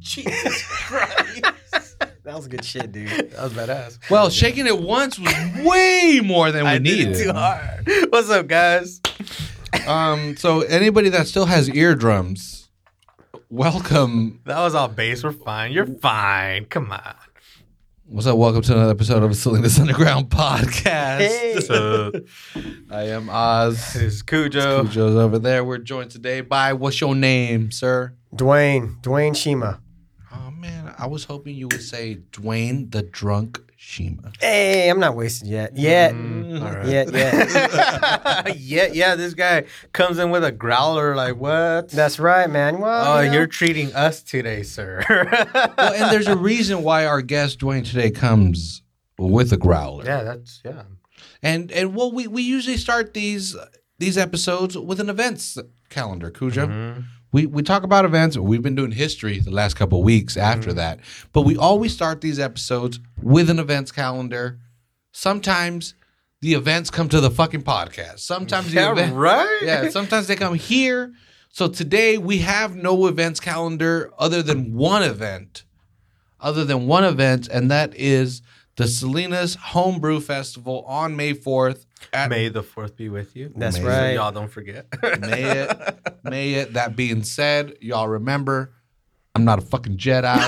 Jesus Christ. That was good shit, dude. That was badass. Well, shaking it once was way more than we I did needed. it too hard. What's up, guys? Um, so anybody that still has eardrums, welcome. That was all bass. We're fine. You're fine. Come on. What's up? Welcome to another episode of the Salinas Underground Podcast. Hey. What's up? I am Oz. This is Cujo. Cujo's over there. We're joined today by what's your name, sir? Dwayne, Dwayne Shima. Man, I was hoping you would say Dwayne the Drunk Shima. Hey, I'm not wasted yet. Yet. Mm, right. Yet, yet. yeah, yeah. This guy comes in with a growler. Like what? That's right, man. Well, oh, you know, you're treating us today, sir. Well, and there's a reason why our guest Dwayne today comes with a growler. yeah, that's yeah. And and well, we we usually start these these episodes with an events calendar, Cujo. Mhm. We we talk about events. We've been doing history the last couple of weeks after mm-hmm. that, but we always start these episodes with an events calendar. Sometimes the events come to the fucking podcast. Sometimes the Yeah, event, right. yeah. Sometimes they come here. So today we have no events calendar other than one event, other than one event, and that is the Salinas Homebrew Festival on May fourth. At May the fourth be with you. That's Amazing. right. Y'all don't forget. May it, may it. That being said, y'all remember, I'm not a fucking Jedi.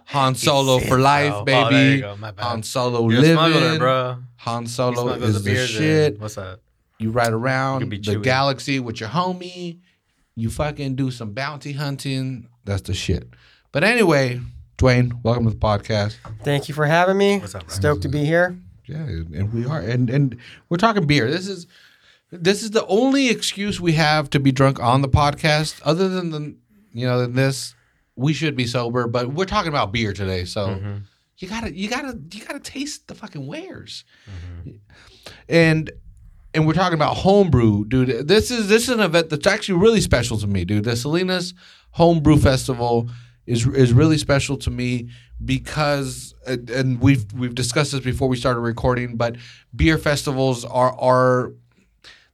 Han Solo for life, Oh, baby. Oh, there you go. My bad. Han Solo You're a living. bro. Han Solo is the, beers in. shit. What's up? You ride around You the galaxy with your homie. You fucking do some bounty hunting. That's the shit. But anyway, Dwayne, welcome to the podcast. Thank you for having me. What's up, bro? Stoked to be here. Yeah, and we are, and and we're talking beer. This is this is the only excuse we have to be drunk on the podcast. Other than the, you know, than this, we should be sober. But we're talking about beer today, so Mm-hmm. you gotta you gotta you gotta taste the fucking wares, and and we're talking about homebrew, dude. This is this is an event that's actually really special to me, dude. The Salinas Homebrew Festival is is really special to me because and- and we've we've discussed this before we started recording, but beer festivals are are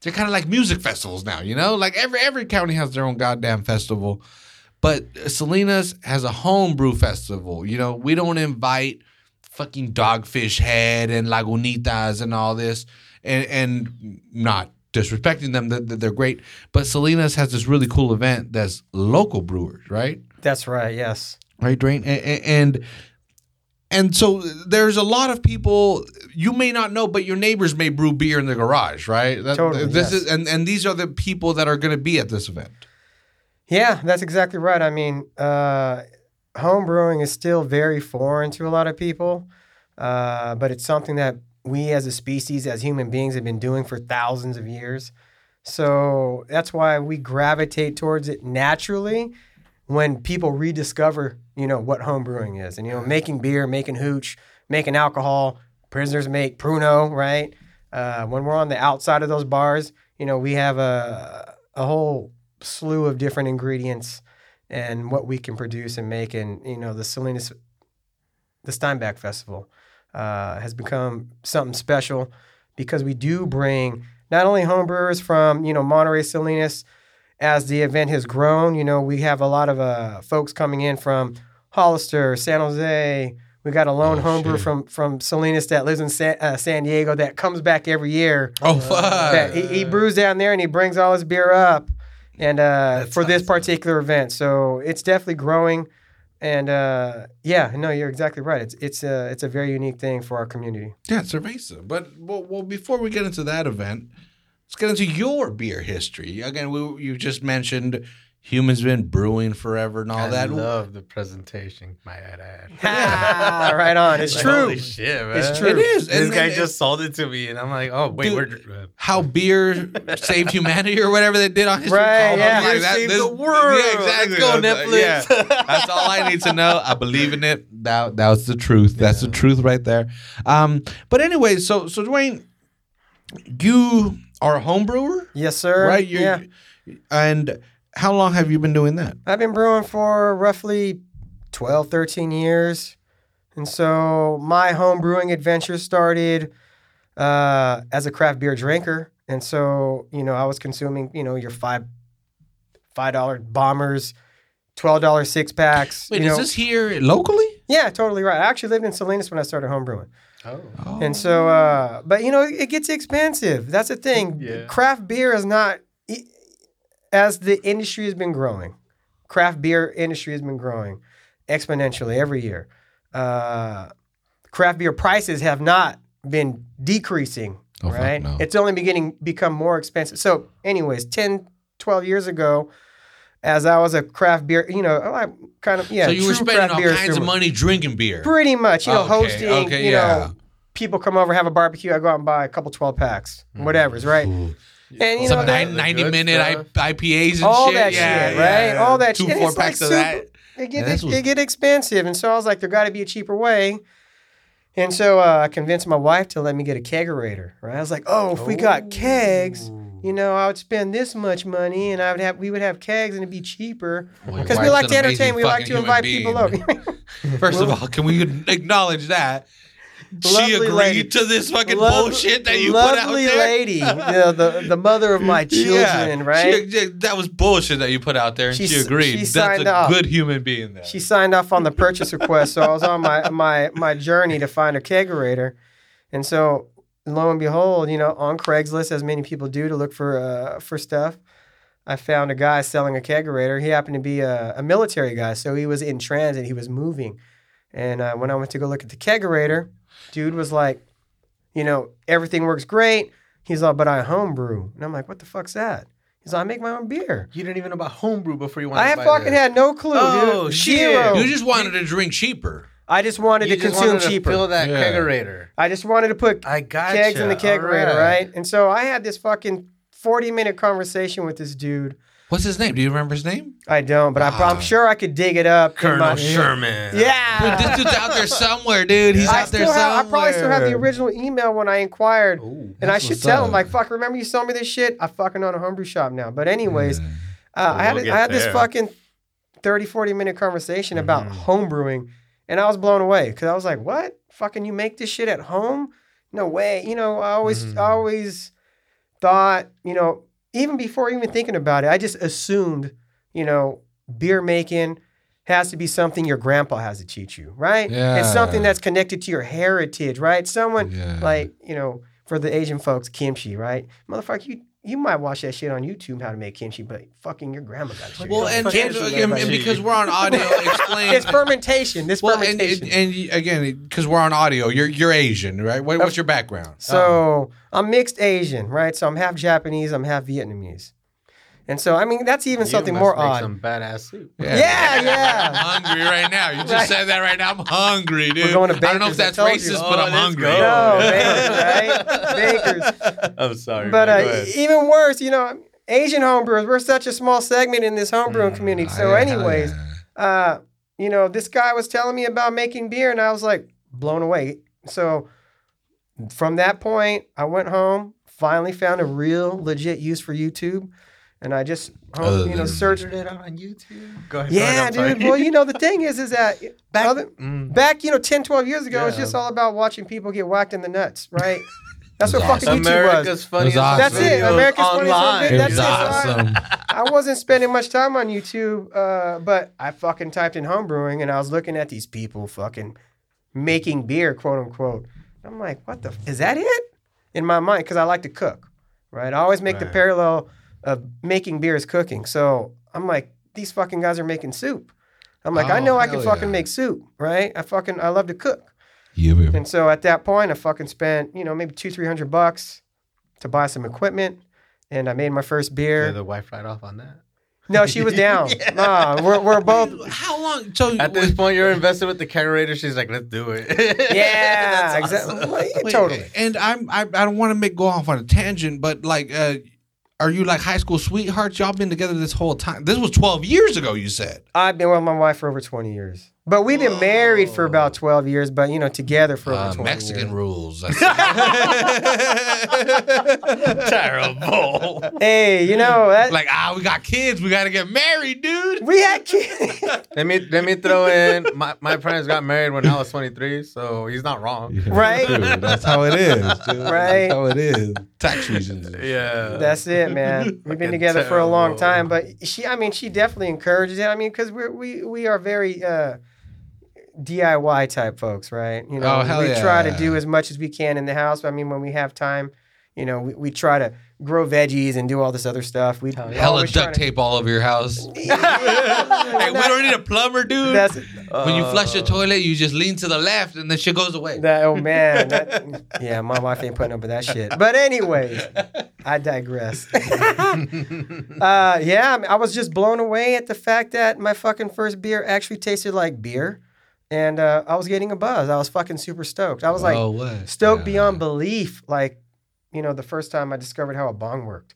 they're kind of like music festivals now, you know? Like every every county has their own goddamn festival. But Salinas has a homebrew festival. You know, we don't invite fucking Dogfish Head and Lagunitas and all this, and and not disrespecting them, that they're great. But Salinas has this really cool event that's local brewers, right? That's right. Yes. Right, Drain, A- a- and and so there's a lot of people you may not know, but your neighbors may brew beer in the garage, right? That- Totally, This yes. is and and these are the people that are going to be at this event. Yeah, that's exactly right. I mean, uh, home brewing is still very foreign to a lot of people, uh, but it's something that we as a species, as human beings, have been doing for thousands of years. So that's why we gravitate towards it naturally when people rediscover, you know, what home brewing is. And, you know, making beer, making hooch, making alcohol, prisoners make Pruno, right? Uh, when we're on the outside of those bars, you know, we have a, a whole slew of different ingredients and what we can produce and make. And, you know, the Salinas, the Steinbeck Festival uh, has become something special because we do bring not only homebrewers from, you know, Monterey Salinas, as the event has grown, you know, we have a lot of uh, folks coming in from Hollister, San Jose. We got a lone Oh, homebrew shit. from from Salinas that lives in San, uh, San Diego that comes back every year. Oh fuck! He, he brews down there and he brings all his beer up, and uh, for this awesome. particular event. So it's definitely growing, and uh, yeah, no, you're exactly right. It's it's a it's a very unique thing for our community. Yeah, it's cerveza. But well, well, before we get into that event, let's get into your beer history. Again, we, you just mentioned humans been brewing forever and all I that. love the presentation. My add add. Right on. It's Like, true. Holy shit, man. It's true. It is. This and- guy and- just sold it to me, and I'm like, oh wait, Dude, we're. Uh, how beer saved humanity or whatever they did on History Right, yeah. Like, Beer that- saved this- the world. Yeah, exactly. Let's go, I was like, Netflix. yeah. That's all I need to know. I believe in it. That that was the truth. That's the truth right there. Um, but anyway, so so Dwayne, you are a home brewer, Yes, sir. right? You yeah, and how long have you been doing that? I've been brewing for roughly 12, 13 years. And so my home brewing adventure started uh, as a craft beer drinker. And so, you know, I was consuming, you know, your five five dollar bombers, twelve dollars six packs. Wait, you is know. this here locally? yeah, totally right. I actually lived in Salinas when I started homebrewing. Oh. And so, uh, but you know, it gets expensive. That's the thing. Yeah. Craft beer is not, e, as the industry has been growing, craft beer industry has been growing exponentially every year. Uh, craft beer prices have not been decreasing, Oh, right? no. It's only beginning become more expensive. So, anyways, 10, 12 years ago, as I was a craft beer, you know, I kind of, yeah, so you were spending craft all beer kinds of consumer. money drinking beer. Pretty much, you know, Okay, hosting, okay, you yeah. know, people come over, have a barbecue. I go out and buy a couple 12 packs, whatever's, right? And, you Some know, nine- 90 minute stuff. IPAs and all shit. that yeah, shit, yeah. right? All that Two, shit. And four it's like packs of super- that. It get, this it, was- it get expensive. And so I was like, there got to be a cheaper way. And so uh, I convinced my wife to let me get a kegerator, right? I was like, oh, if we got kegs, you know, I would spend this much money and I would have, we would have kegs and it'd be cheaper. Well, Because we like to entertain, we like to invite being. people over. First of all, can we acknowledge that? she agreed lady. to this fucking Lov- bullshit that you put out lovely there. lady, you know, the, the mother of my children, right? She- that was bullshit that you put out there, and She she, agreed. she That's a off. good human being there. She signed off on the purchase request, so I was on my my my journey to find a kegerator, and so lo and behold, you know, on Craigslist, as many people do to look for uh, for stuff, I found a guy selling a kegerator. He happened to be a, a military guy, so he was in transit. He was moving, and uh, when I went to go look at the kegerator, dude was like, you know, everything works great. He's like, but I homebrew, and I'm like, what the fuck's that? He's like, I make my own beer. You didn't even know about homebrew before you went. I to have buy fucking this. had no clue, Oh, dude. shit. Zero. you just wanted to drink cheaper. I just wanted You to just consume wanted to cheaper. Fill that Yeah. kegerator. I just wanted to put I got kegs in the kegerator, right. And so I had this fucking 40 minute conversation with this dude. What's his name? Do you remember his name? I don't, but I, Ah. I'm sure I could dig it up. in Colonel my- Sherman. Yeah. Dude, this dude's out there somewhere, dude. He's I, out there still have, I probably still have the original email when I inquired. Ooh. and I that's should what's tell him, up. like, fuck, remember you sold me this shit? I fucking own a homebrew shop now. But, anyways, Yeah. Uh, I had, we'll get I had this there. fucking 30, 40 minute conversation about Mhm. And I was blown away because I was like, what? Fucking you make this shit at home? No way. You know, I always, Mhm. I always thought, you know, even before even thinking about it, I just assumed, you know, beer making has to be something your grandpa has to teach you, right? Yeah. It's something that's connected to your heritage, right? Someone Yeah. like, you know, for the Asian folks, kimchi, right? Motherfucker, you you might watch that shit on YouTube how to make kimchi, but fucking your grandma got to show you. Well, and, and, kimchi. and- and because we're on audio, explain. it's fermentation. This well, fermentation. and, and again, because we're on audio, you're you're Asian, right? What, what's your background? so uh-huh. I'm mixed Asian, right? So I'm half Japanese, I'm half Vietnamese, and so I mean that's even You something must more make odd. Some badass soup. Yeah, yeah. I'm hungry right now. You just Right. said that right now. I'm hungry, dude. We're going to Baker's. I don't know if that's told you. racist, Oh, but I'm hungry. go. No, Baker's, right? Baker's. I'm sorry. But man. Uh, even worse, you know, Asian homebrewers, we're such a small segment in this homebrewing Mm, community. So, Yeah, anyways, yeah. uh, you know, this guy was telling me about making beer, and I was like blown away. So, from that point, I went home, finally found a real legit use for YouTube, and I just, Other you know, searched. Ordered it on YouTube. Go ahead. Yeah, go ahead, sorry. dude. Well, you know, the thing is, is that back, other- mm, back, you know, 10, 12 years ago, it was just all about watching people get whacked in the nuts, right? That's what That's fucking YouTube was. America's funniest awesome. That's it, videos America's funniest online. videos. It That's was it, so I- awesome. I wasn't spending much time on YouTube, uh, but I fucking typed in homebrewing and I was looking at these people fucking making beer, quote unquote. I'm like, what the? F- is that it? In my mind, because I like to cook, right? I always make the parallel of making beer is cooking. So I'm like, these fucking guys are making soup. I'm like, I Oh, know I can fucking yeah. make soup, right? I fucking I love to cook. Yeah, baby. And so at that point, I fucking spent, you know, maybe two, three hundred bucks to buy some equipment. And I made my first beer. Yeah, the wife right off on that. No, she was down. Nah, we're, we're both. How long? So At this point, you're invested with the kegerator. She's like, let's do it. Yeah, That's exactly. awesome. Well, yeah, Wait, totally. And I'm I, I don't want to make go off on a tangent, but like, uh, are you like high school sweethearts? Y'all been together this whole time. This was 12 years ago. You said. I've been with my wife for over 20 years. But we've been married for about 12 years, but you know, together for over Uh, 20 Mexican years. rules. Terrible. Hey, you know, that, like ah, we got kids. We got to get married, dude. we had kids. let me let me throw in. My my parents got married when I was 23, so he's not wrong. Right? Dude, that's how it is. Dude. Right. That's how it is. Tax reasons. Yeah. That's it, man. We've been Fucking together for a long terrible. time, but she, I mean, she definitely encourages it. I mean, because we we we are very uh, DIY type folks, right? You know, Oh, hell we try to do as much as we can in the house. I mean, when we have time, you know, we, we try to grow veggies and do all this other stuff. We Hell yeah. Hella always try duct to- tape all over your house. hey, we don't need a plumber, dude. That's when you flush the toilet, you just lean to the left, and the shit goes away. that. Oh man, that, yeah, my wife ain't putting up with that shit. But anyways, I digress. uh, yeah, I, mean, I was just blown away at the fact that my fucking first beer actually tasted like beer, and uh, I was getting a buzz. I was fucking super stoked. I was like oh, what? stoked Yeah. beyond belief. Like, you know, the first time I discovered how a bong worked.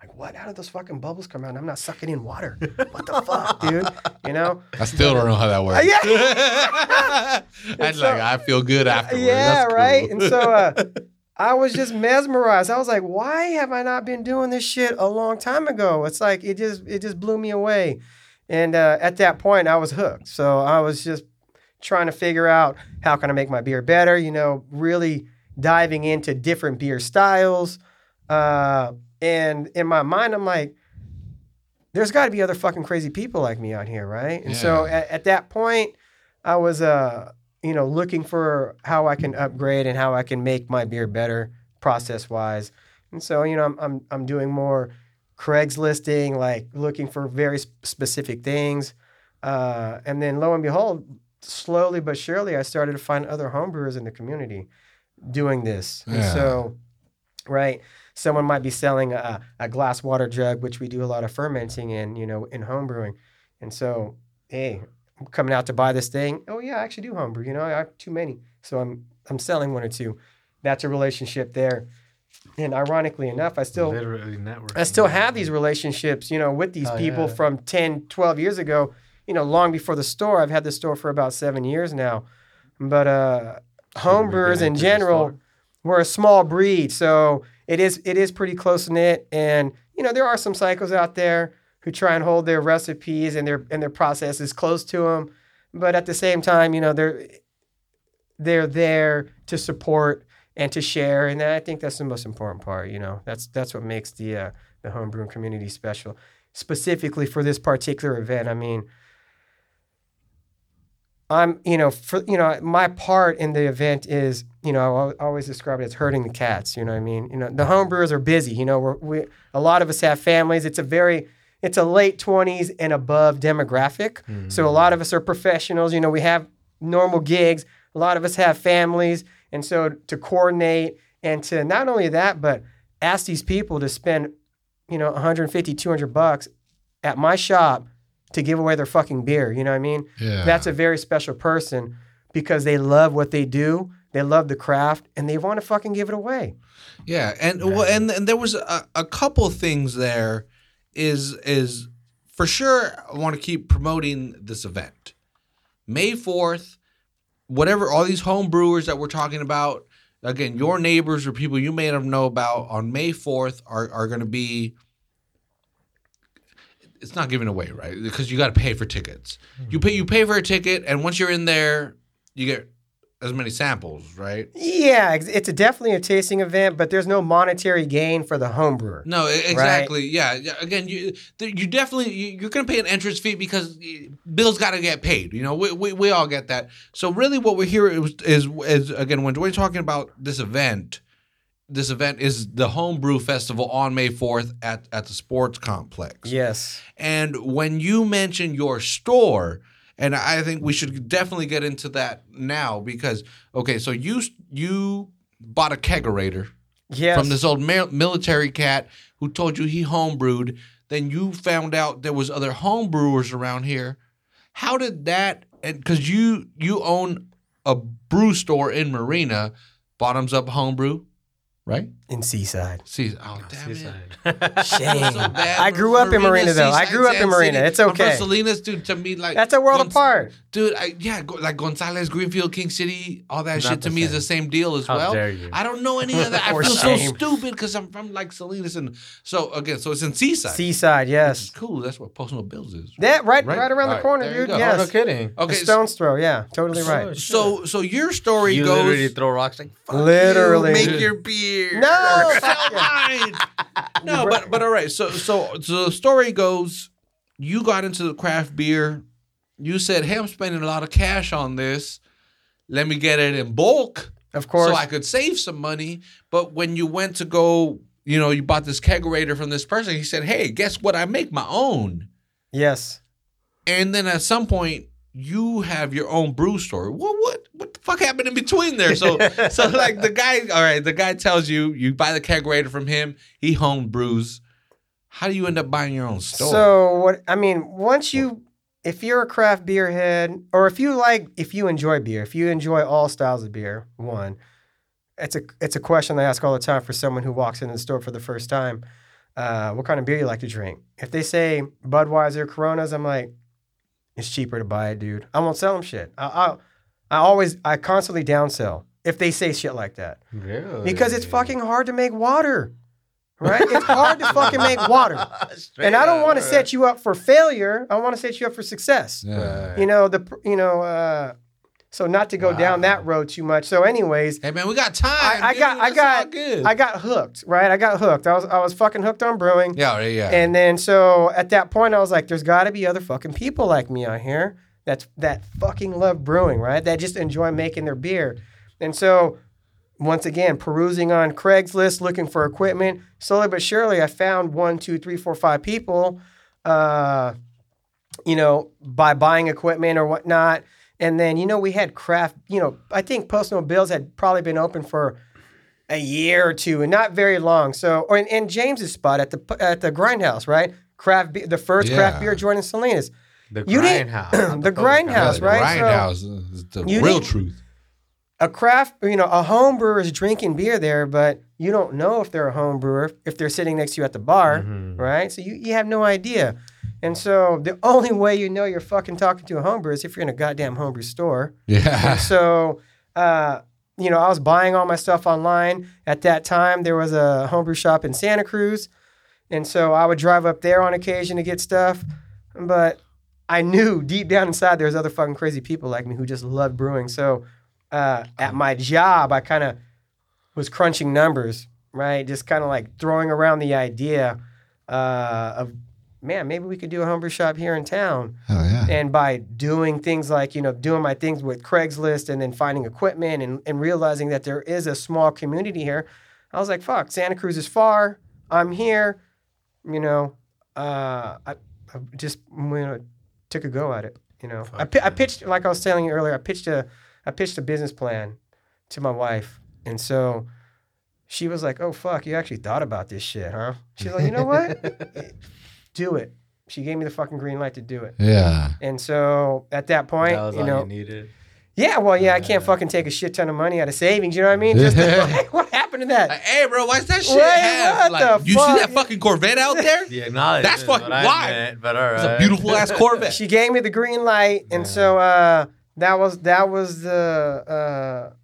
Like, what? How did those fucking bubbles come out? I'm not sucking in water. What the fuck, dude? You know? I still don't know how that works. yeah. I'd so- like I feel good afterwards. Yeah, cool. right. And so uh, I was just mesmerized. I was like, why have I not been doing this shit a long time ago? It's like it just it just blew me away. And uh, at that point, I was hooked. So I was just trying to figure out how can I make my beer better. You know, really diving into different beer styles. Uh, and in my mind, I'm like, there's got to be other fucking crazy people like me out here, right? And so at, at that point, I was uh, you know, looking for how I can upgrade and how I can make my beer better process wise. And so, you know, I'm I'm I'm doing more Craigslisting, like looking for very sp- specific things. Uh, and then lo and behold, slowly but surely, I started to find other homebrewers in the community doing this. And so, right, someone might be selling a, a glass water jug, which we do a lot of fermenting in, you know, in homebrewing. And so, hey, I'm coming out to buy this thing. Oh yeah, I actually do homebrew. You know, I have too many, so I'm I'm selling one or two. That's a relationship there. And ironically enough, I still literally networking. I still have these relationships, you know, with these Oh, people yeah. from 10, 12 years ago, you know, long before the store. I've had the store for about seven years now. But uh, homebrewers in general, we're a small breed. So it is it is pretty close knit. And, you know, there are some cycles out there who try and hold their recipes and their and their processes close to them. But at the same time, you know, they're they're there to support and to share, and I think that's the most important part. You know, that's that's what makes the uh, the homebrewing community special, specifically for this particular event. I mean, I'm you know for you know my part in the event is you know I always describe it as herding the cats. You know what I mean? You know, the homebrewers are busy. You know, we're, we a lot of us have families. It's a very it's a late 20s and above demographic. So a mm-hmm. lot of us are professionals. You know, we have normal gigs. A lot of us have families. And so to coordinate and to not only that, but ask these people to spend, you know, 150, 200 bucks at my shop to give away their fucking beer. You know what I mean? Yeah. That's a very special person because they love what they do. They love the craft and they want to fucking give it away. Yeah, and well, and and there was a, a couple things there. Is is for sure. I want to keep promoting this event. May fourth, whatever. All these home brewers that we're talking about. Again, your neighbors or people you may not know about on May fourth are are going to be. It's not given away, right? Because you got to pay for tickets. You mm-hmm. pay you pay for a ticket, and once you're in there, you get as many samples, right? Yeah, it's a definitely a tasting event, but there's no monetary gain for the home brewer. No, exactly. Yeah. yeah. Again, you you definitely you- you're going to pay an entrance fee because bills got to get paid. You know, we, we we all get that. So really, what we're here is is, is again when we're talking about this event. This event is the Homebrew Festival on May 4th at, at the sports complex. Yes. And when you mention your store, and I think we should definitely get into that now because okay, so you you bought a kegerator Yes. from this old mil- military cat who told you he homebrewed. Then you found out there was other homebrewers around here. How did that? And because you you own a brew store in Marina, Bottoms Up Homebrew. Right? In Seaside. Seaside. Oh, oh damn it. Shame. So. I grew up in Marina, though. I grew up in Marina. City. It's I'm okay. from Salinas, dude. To me, like That's a world Gonz- apart. dude. I, yeah, go, like Gonzalez, Greenfield, King City, all that Not shit to the me is the same deal as How well. dare you. I don't know any of that. I For feel so stupid because I'm from like Salinas, and so again, so it's in Seaside. Seaside, Which is yes. cool. That's what Post No Bills is. That right, Right? right, around the corner, there dude. go. Oh, Yes. no kidding. Okay, A stone's throw. Yeah, totally oh, right. Oh, so so your story you goes. literally throw rocks like Literally. make your beer. No, Sell fuck yeah. mine. no, but but all right. So so so the story goes, you got into the craft beer. You said, "Hey, I'm spending a lot of cash on this. Let me get it in bulk, Of course. so I could save some money." But when you went to go, you know, you bought this kegerator from this person. He said, "Hey, guess what? I make my own." yes. And then at some point, you have your own brew store. What what what the fuck happened in between there? So so like the guy, all right, the guy tells you you buy the kegerator from him. He home brews. How do you end up buying your own store? So what? I mean, once you, if you're a craft beer head, or if you like, if you enjoy beer, if you enjoy all styles of beer, one, it's a it's a question I ask all the time for someone who walks into the store for the first time. Uh, what kind of beer you like to drink? If they say Budweiser, Coronas, I'm like, it's cheaper to buy it, dude. I won't sell them shit. I, I, I always, I constantly downsell if they say shit like that Really? because it's fucking hard to make water. Right? It's hard to fucking make water. And I don't want to set you up for failure. I want to set you up for success. Yeah. You know the you know uh, so not to go down that road too much. So anyways, Hey man, we got time. I, I got I got good. I got hooked. Right? I got hooked. I was I was fucking hooked on brewing. yeah, yeah, yeah. And then so at that point I was like, there's got to be other fucking people like me out here that's that fucking love brewing, right? That just enjoy making their beer. And so once again, perusing on Craigslist, looking for equipment. Slowly but surely, I found one, two, three, four, five people. Uh, you know, by buying equipment or whatnot. And then, you know, we had craft, you know, I think Post No Bills had probably been open for a year or two and not very long. So, or in, in James's spot at the at the Grindhouse, right? Craft beer, the first Yeah. craft beer joint in Salinas. The You didn't- grindhouse. not the grindhouse, Yeah, house. the right? So- Grindhouse is the real truth. A craft, you know, a home brewer is drinking beer there, but you don't know if they're a home brewer if they're sitting next to you at the bar, Mhm. right? So you, you have no idea. And so the only way you know you're fucking talking to a home brewer is if you're in a goddamn homebrew store. Yeah. so, uh, you know, I was buying all my stuff online. At that time, there was a homebrew shop in Santa Cruz. And so I would drive up there on occasion to get stuff. But I knew deep down inside there was other fucking crazy people like me who just loved brewing. So uh, at my job, I kind of was crunching numbers, right? Just kind of like throwing around the idea uh, of, man, maybe we could do a homebrew shop here in town Hell yeah. and by doing things like you know doing my things with craigslist and then finding equipment and, and realizing that there is a small community here i was like fuck santa cruz is far i'm here you know uh, I, I just you know, took a go at it you know? I, pi- I pitched like i was telling you earlier i pitched a i pitched a business plan to my wife. And so she was like oh fuck you actually thought about this shit huh? She's like you know what? Do it. She gave me the fucking green light to do it. Yeah. and so at that point, That was you all know, you needed. Yeah, well, yeah, I can't fucking take a shit ton of money out of savings. You know what I mean? Just like, what happened to that? Like, hey, bro, why's that shit Wait, have? what Like, the you see that fucking Corvette out there? yeah, acknowledgement. That's is fucking what I why. meant, but all right. It's a beautiful ass Corvette. She gave me the green light, and so uh, that was that was the uh,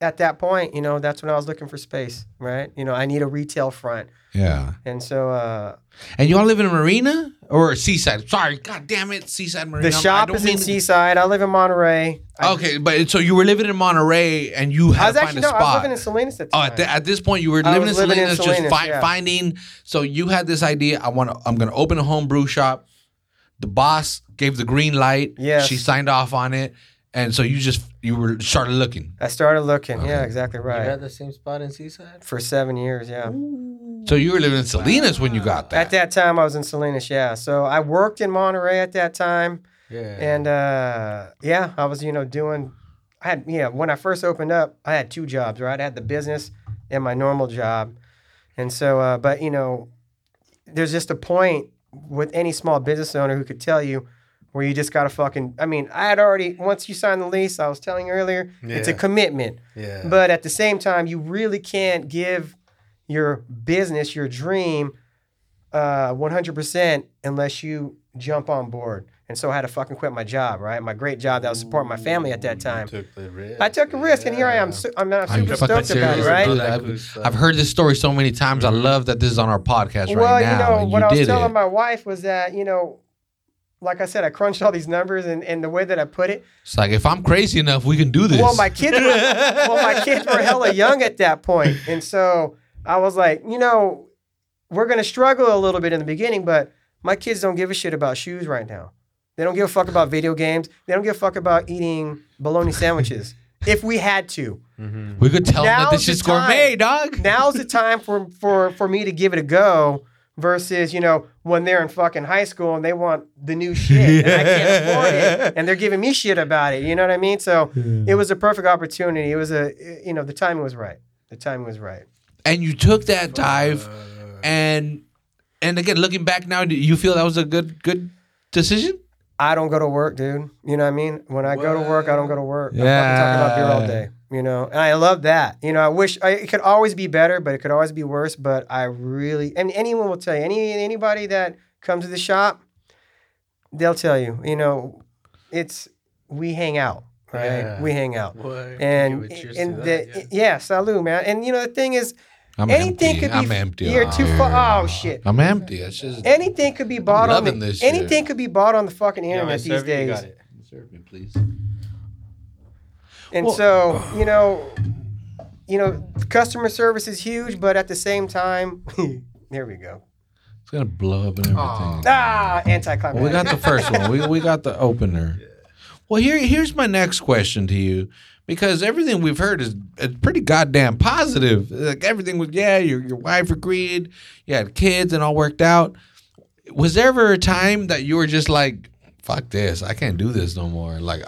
at that point, you know, that's when I was looking for space, right? You know, I need a retail front, Yeah. and so uh, And y'all live in a marina or a Seaside? Sorry, god damn it, Seaside Marina. the shop is in Seaside. I live in Monterey. I, Okay, but so you were living in Monterey and you I had was to find a no, spot. I was living in Salinas at the Oh, at, the, at this point, you were living in living in Salinas, just fi- yeah. finding. So you had this idea. I want to. I'm going to open a home brew shop. The boss gave the green light. Yeah. She signed off on it, and so you just you were started looking. I started looking. Yeah, Okay. exactly You right. had the same spot in Seaside? For seven years, yeah. So you were living in Salinas when you got that. At that time, I was in Salinas, yeah. So I worked in Monterey at that time, Yeah. and uh, yeah, I was, you know, doing. I had, yeah, when I first opened up, I had two jobs, right? I had the business and my normal job, and so, uh, but you know, there's just a point with any small business owner who could tell you where you just gotta fucking. I mean, I had already once you sign the lease, I was telling you earlier, it's a commitment. yeah. But at the same time, you really can't give your business, your dream, uh, 100% unless you jump on board. And so I had to fucking quit my job, right? My great job that was supporting my family at that time. Took the risk. I took a risk, and here I am. Su- I'm, I'm I'm super fucking stoked about it, right? I've. I've heard this story so many times. I love that this is on our podcast right well, now. you know, what you I was telling it. my wife was that, you know, like I said, I crunched all these numbers, and, and the way that I put it, It's like if I'm crazy enough, we can do this. well, my kids, were, well, my kids were hella young at that point, and so I was like, you know, we're gonna struggle a little bit in the beginning, but my kids don't give a shit about shoes right now. They don't give a fuck about video games. They don't give a fuck about eating bologna sandwiches. if we had to, Mhm. we could tell them that Now's this is gourmet, dog. now's the time for for for me to give it a go. Versus, you know, when they're in fucking high school and they want the new shit and I can't afford it, and they're giving me shit about it. You know what I mean? So it was a perfect opportunity. It was a, you know, the timing was right. The timing was right. and you took that dive, and and again, looking back now, do you feel that was a good good decision? I don't go to work, dude. You know what I mean? When I go to work, I don't go to work. I'm fucking talking about beer all day. You know, and I love that. You know, I wish I, it could always be better, but it could always be worse. But I really, and anyone will tell you, any anybody that comes to the shop, they'll tell you. You know, it's we hang out, right? Yeah. We hang out, What? and Give a cheers and the, that, yeah. salute, man. And you know, the thing is, I'm anything empty. could be. I'm empty. You're too out far. Oh shit. I'm empty. It's just Anything could be bought on the, this shit. anything could be bought on the fucking internet man, these serve you, you days. got it. serve me, please. And Well- so, you know, you know, customer service is huge, but at the same time, there we go. It's gonna blow up and everything. Ah, anticlimactic. Well, we got the first one. We we got the opener. Well, here here's my next question to you, because everything we've heard is, is pretty goddamn positive. Like everything was, yeah, your your wife agreed, you had kids, and all worked out. Was there ever a time that you were just like, "Fuck this, I can't do this no more"? Like,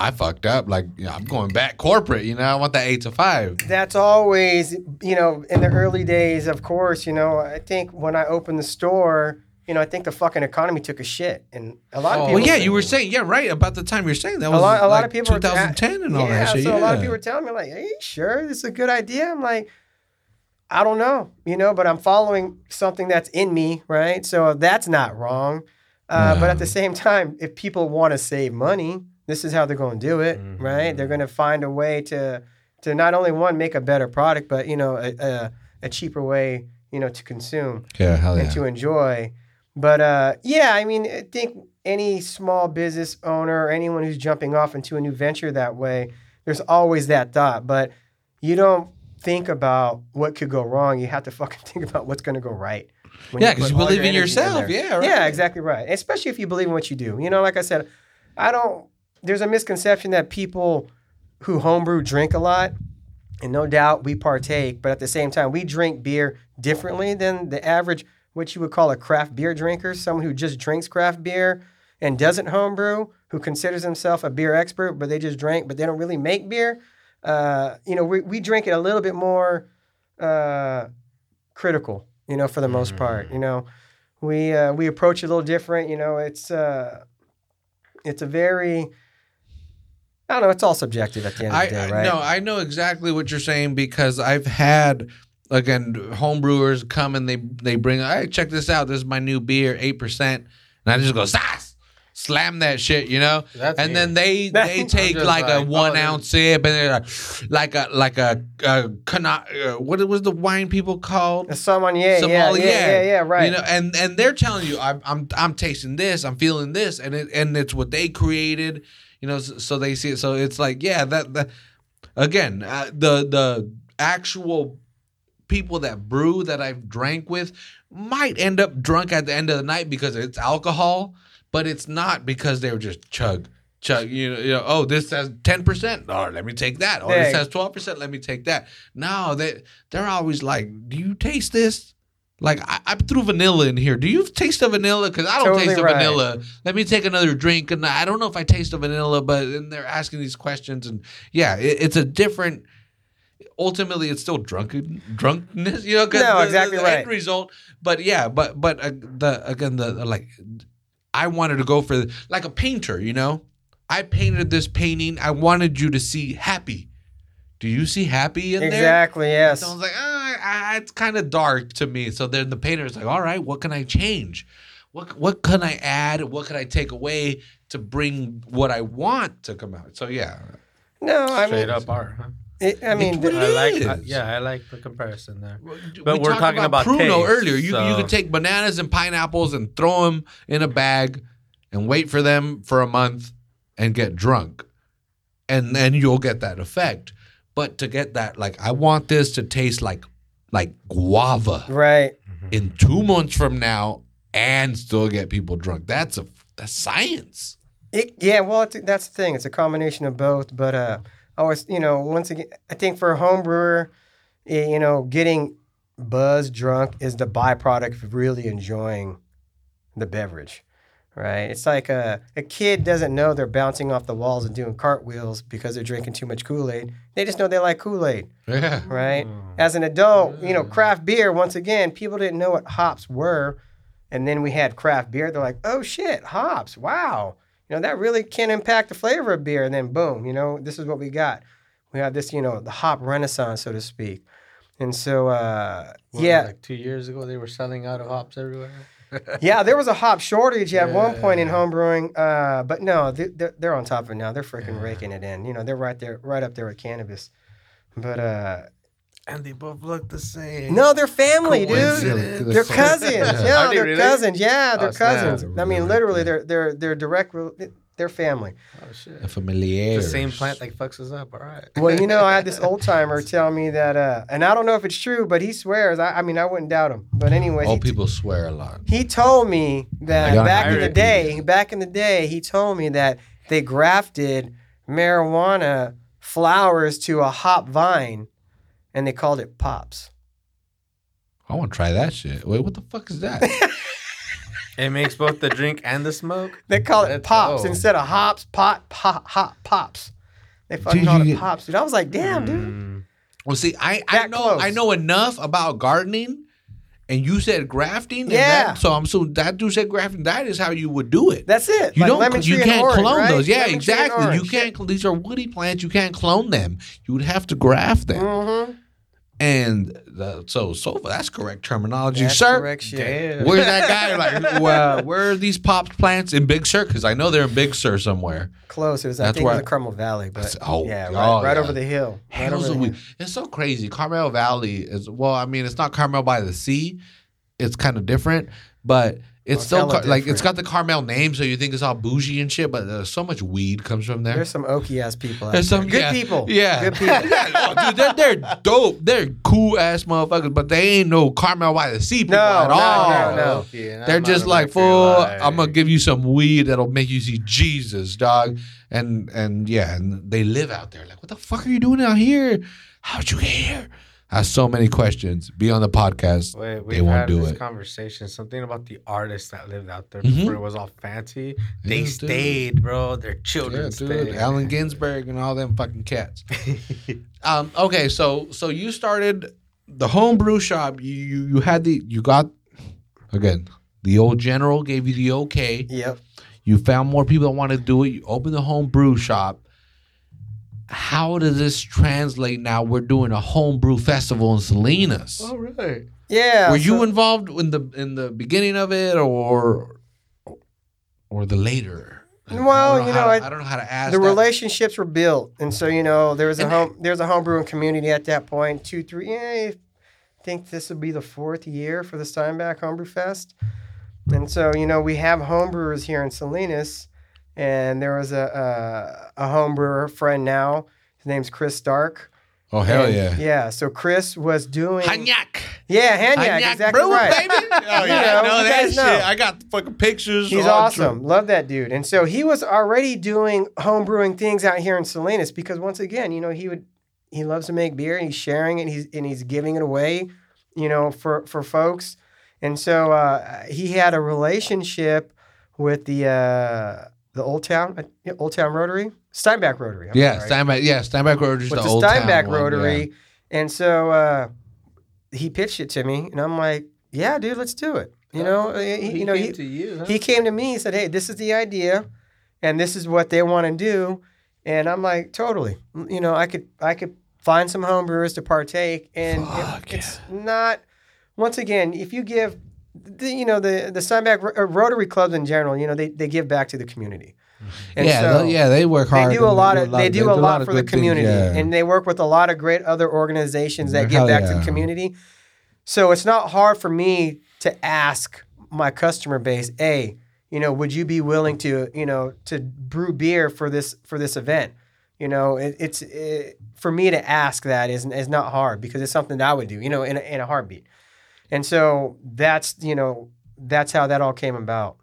I fucked up. Like, you know, I'm going back corporate. You know, I want that eight to five. That's always, you know, in the early days, of course, you know, I think when I opened the store, you know, I think the fucking economy took a shit. And a lot of Oh, people. Well, yeah, you were saying, yeah, right about the time you're saying that a was lot, a lot like of people were- 2010 and all yeah, that shit. Yeah, so a lot of people were telling me, like, are you sure this is a good idea? I'm like, I don't know, you know, but I'm following something that's in me, right? So that's not wrong. Uh, But at the same time, if people want to save money, this is how they're going to do it, right? They're going to find a way to to not only one make a better product, but you know, a, a, a cheaper way, you know, to consume yeah, hell yeah. and to enjoy. But uh, yeah, I mean, I think any small business owner or anyone who's jumping off into a new venture that way, there's always that thought. But you don't think about what could go wrong. You have to fucking think about what's going to go right. Yeah, because you all believe your in yourself. there. yeah, right. Yeah, exactly right. Especially if you believe in what you do. You know, like I said, I don't. There's a misconception that people who homebrew drink a lot, and no doubt we partake. But at the same time, we drink beer differently than the average, what you would call a craft beer drinker, someone who just drinks craft beer and doesn't homebrew, who considers himself a beer expert, but they just drink, but they don't really make beer. Uh, you know, we, we drink it a little bit more uh, critical, you know, for the most part. You know, we uh, we approach it a little different. You know, it's uh, it's a very I don't know. It's all subjective at the end of I, the day, right? no, I know exactly what you're saying because I've had again homebrewers come and they they bring. Hey, check this out. This is my new beer, eight percent, and I just go sass, slam that shit, you know. That's and me. then they they take just like, a like, one oh, ounce sip and they're like like a like a, a cana- uh, what was the wine people called? A sommelier, yeah, yeah, yeah, yeah, right. You know, and and they're telling you, I'm I'm I'm tasting this, I'm feeling this, and it and it's what they created. You know, so, so they see it. So it's like, yeah, that that again, uh, the the actual people that brew that I've drank with might end up drunk at the end of the night because it's alcohol, but it's not because they were just chug. Chug, you know, you know, oh, this has ten percent. Oh, let me take that. Oh, this has twelve percent. Let me take that. No, they they're always like, do you taste this? Like I, I threw vanilla in here. Do you taste the vanilla? Because I don't Totally taste the right. vanilla. Let me take another drink, and I don't know if I taste the vanilla. But then they're asking these questions, and yeah, it, it's a different. Ultimately, it's still drunken drunkenness, you know. No, the- exactly the right. End result, but yeah, but but uh, the again the, the, like, I wanted to go for like a painter, you know. I painted this painting. I wanted you to see happy. Do you see happy in there? exactly. Yes. So I was like, ah, ah, it's kind of dark to me. So then the painter's like, all right, what can I change? What what can I add? What can I take away to bring what I want to come out? So yeah, No, I Straight mean, up art. Huh? it, I mean, It's what the- it I like. is. I- yeah, I like the comparison there. But we're talked talking about Pruno taste, earlier. You you could take bananas and pineapples and throw them in a bag and wait for them for a month and get drunk, and then you'll get that effect. But to get that, like, I want this to taste like like guava right. in two months from now and still get people drunk. That's a that's science. It, yeah, well, it's, that's the thing. It's a combination of both. But uh, I always, you know, once again, I think for a home brewer, you know, getting buzzed drunk is the byproduct of really enjoying the beverage, right? It's like a, a kid doesn't know they're bouncing off the walls and doing cartwheels because they're drinking too much Kool Aid. They just know they like Kool Aid, Yeah. right? As an adult, you know, craft beer, once again, people didn't know what hops were. And then we had craft beer. They're like, oh shit, hops. Wow. You know, that really can impact the flavor of beer. And then boom, you know, this is what we got. We have this, you know, the hop renaissance, so to speak. And so, uh, What, yeah, Like two years ago, they were selling out of hops everywhere. Yeah, there was a hop shortage at one point in Yeah. homebrewing. Uh, but no, they, they're, they're on top of it now. They're freaking raking it in. You know, they're right there, right up there with cannabis. But uh, And they both look the same. no, they're family, dude. They're cousins. Yeah, they they're cousins. Yeah, they're cousins. I mean, literally, they're they're they're direct. Rel- They're family. Oh shit. The familiar. The same plant like fucks us up. All right. Well, you know, I had this old timer tell me that, uh, and I don't know if it's true, but he swears. I, I mean, I wouldn't doubt him. But anyway, All he, people swear a lot. he told me that back in the hired. day, back in the day, he told me that they grafted marijuana flowers to a hop vine, and they called it pops. I want to try that shit. Wait, what the fuck is that? It makes both the drink and the smoke. They call it Let's pops go. instead of hops, pot, pop, hop, pops. They fucking Dude, called you it pops, dude. I was like, damn, dude. Mm. well, see, I, I That know close. I know enough about gardening, and you said grafting. and Yeah. that- so I'm so that dude said grafting. That is how you would do it. That's it. You Like don't. lemon You tree and can't orange, clone right? those. Yeah, Lemon tree and exactly. You orange. can't. These are woody plants. You can't clone them. You would have to graft them. Mhm. And the, so, so that's correct terminology, That's sir. correct shit. Damn. Where's that guy? Like, well, uh, where are these pops plants in Big Sur? Because I know they're in Big Sur somewhere. Close. It was, I That's think it was where- in Carmel Valley, but That's- oh, yeah, right, oh, right yeah. over the hill. Right over the hill. It's so crazy. Carmel Valley is well. I mean, it's not Carmel by the sea. It's kind of different, but it's Well, still car- like it's different. got the Carmel name, so you think it's all bougie and shit. But uh, so much weed comes from there. There's some oaky ass people out there. There's there. some Good yeah, people. Yeah, Good people. yeah. Oh, dude, they're, they're dope. They're cool ass motherfuckers, but they ain't no Carmel by the sea people No, at no, all. no, no. Okay, and They're I'm just like, man fool. I'm gonna give you some weed that'll make you see Jesus, dog. And and yeah, and they live out there. Like, what the fuck are you doing out here? How'd you get here? Have so many questions. Be on the podcast. Wait, They won't had do this it. conversation. Something about the artists that lived out there Mhm. before it was all fancy. They Yeah, dude. stayed, bro. Their Yeah, children dude. stayed. Allen Ginsberg and all them fucking cats. um, okay, so so you started the homebrew shop. You, you you had the you got again the old general gave you the okay. Yep. You found more people that want to do it. You opened the home brew shop. How does this translate now? We're doing a homebrew festival in Salinas. Oh All right. Yeah. Were you involved in the in the beginning of it or or the later? Well, I don't you know, to- I- I don't know how to ask the that. relationships were built, and so you know there was a And- home there's a homebrewing community at that point. Two, three. Yeah, I think this will be the fourth year for the Steinbeck Homebrew Fest, and so you know we have homebrewers here in Salinas, and there was a a, a homebrewer friend now. His name's Chris Stark. Oh hell And- yeah! Yeah. So Chris was doing. Hanyak, Yeah, Hanyak, exactly brew, right. baby. Oh You yeah, know, I know you that guys shit. know. I got fucking pictures. He's all awesome. true. Love that dude. And so he was already doing home brewing things out here in Salinas because once again, you know, he would he loves to make beer and he's sharing it and he's and he's giving it away, you know, for for folks. And so uh, he had a relationship with the uh, the Old Town uh, yeah, Old Town Rotary, Steinbeck Rotary. I'm Yeah, sorry. Steinbeck. Yeah, Steinbeck Rotary is the, the, old Steinbeck town one, Rotary. yeah. And so uh, he pitched it to me, and I'm like, "Yeah, dude, let's do it." You know, he, you know, came he, to you. Huh? he came to me and said, "Hey, this is the idea, and this is what they want to do," and I'm like, "Totally." You know, I could I could find some home brewers to partake, and it- Fuck, it's not. Once again, if you give, the, you know, the the Steinbeck uh, Rotary clubs in general, you know, they, they give back to the community. And yeah, so they- yeah, they work hard. They do a lot of they do a lot of for the good things, community, yeah. and they work with a lot of great other organizations that Hell give back to the community. So it's not hard for me to ask my customer base, "Hey, you know, would you be willing to, you know, to brew beer for this for this event?" You know, it, it's it, for me to ask that is is not hard because it's something that I would do, you know, in a, in a heartbeat. And so that's you know that's how that all came about.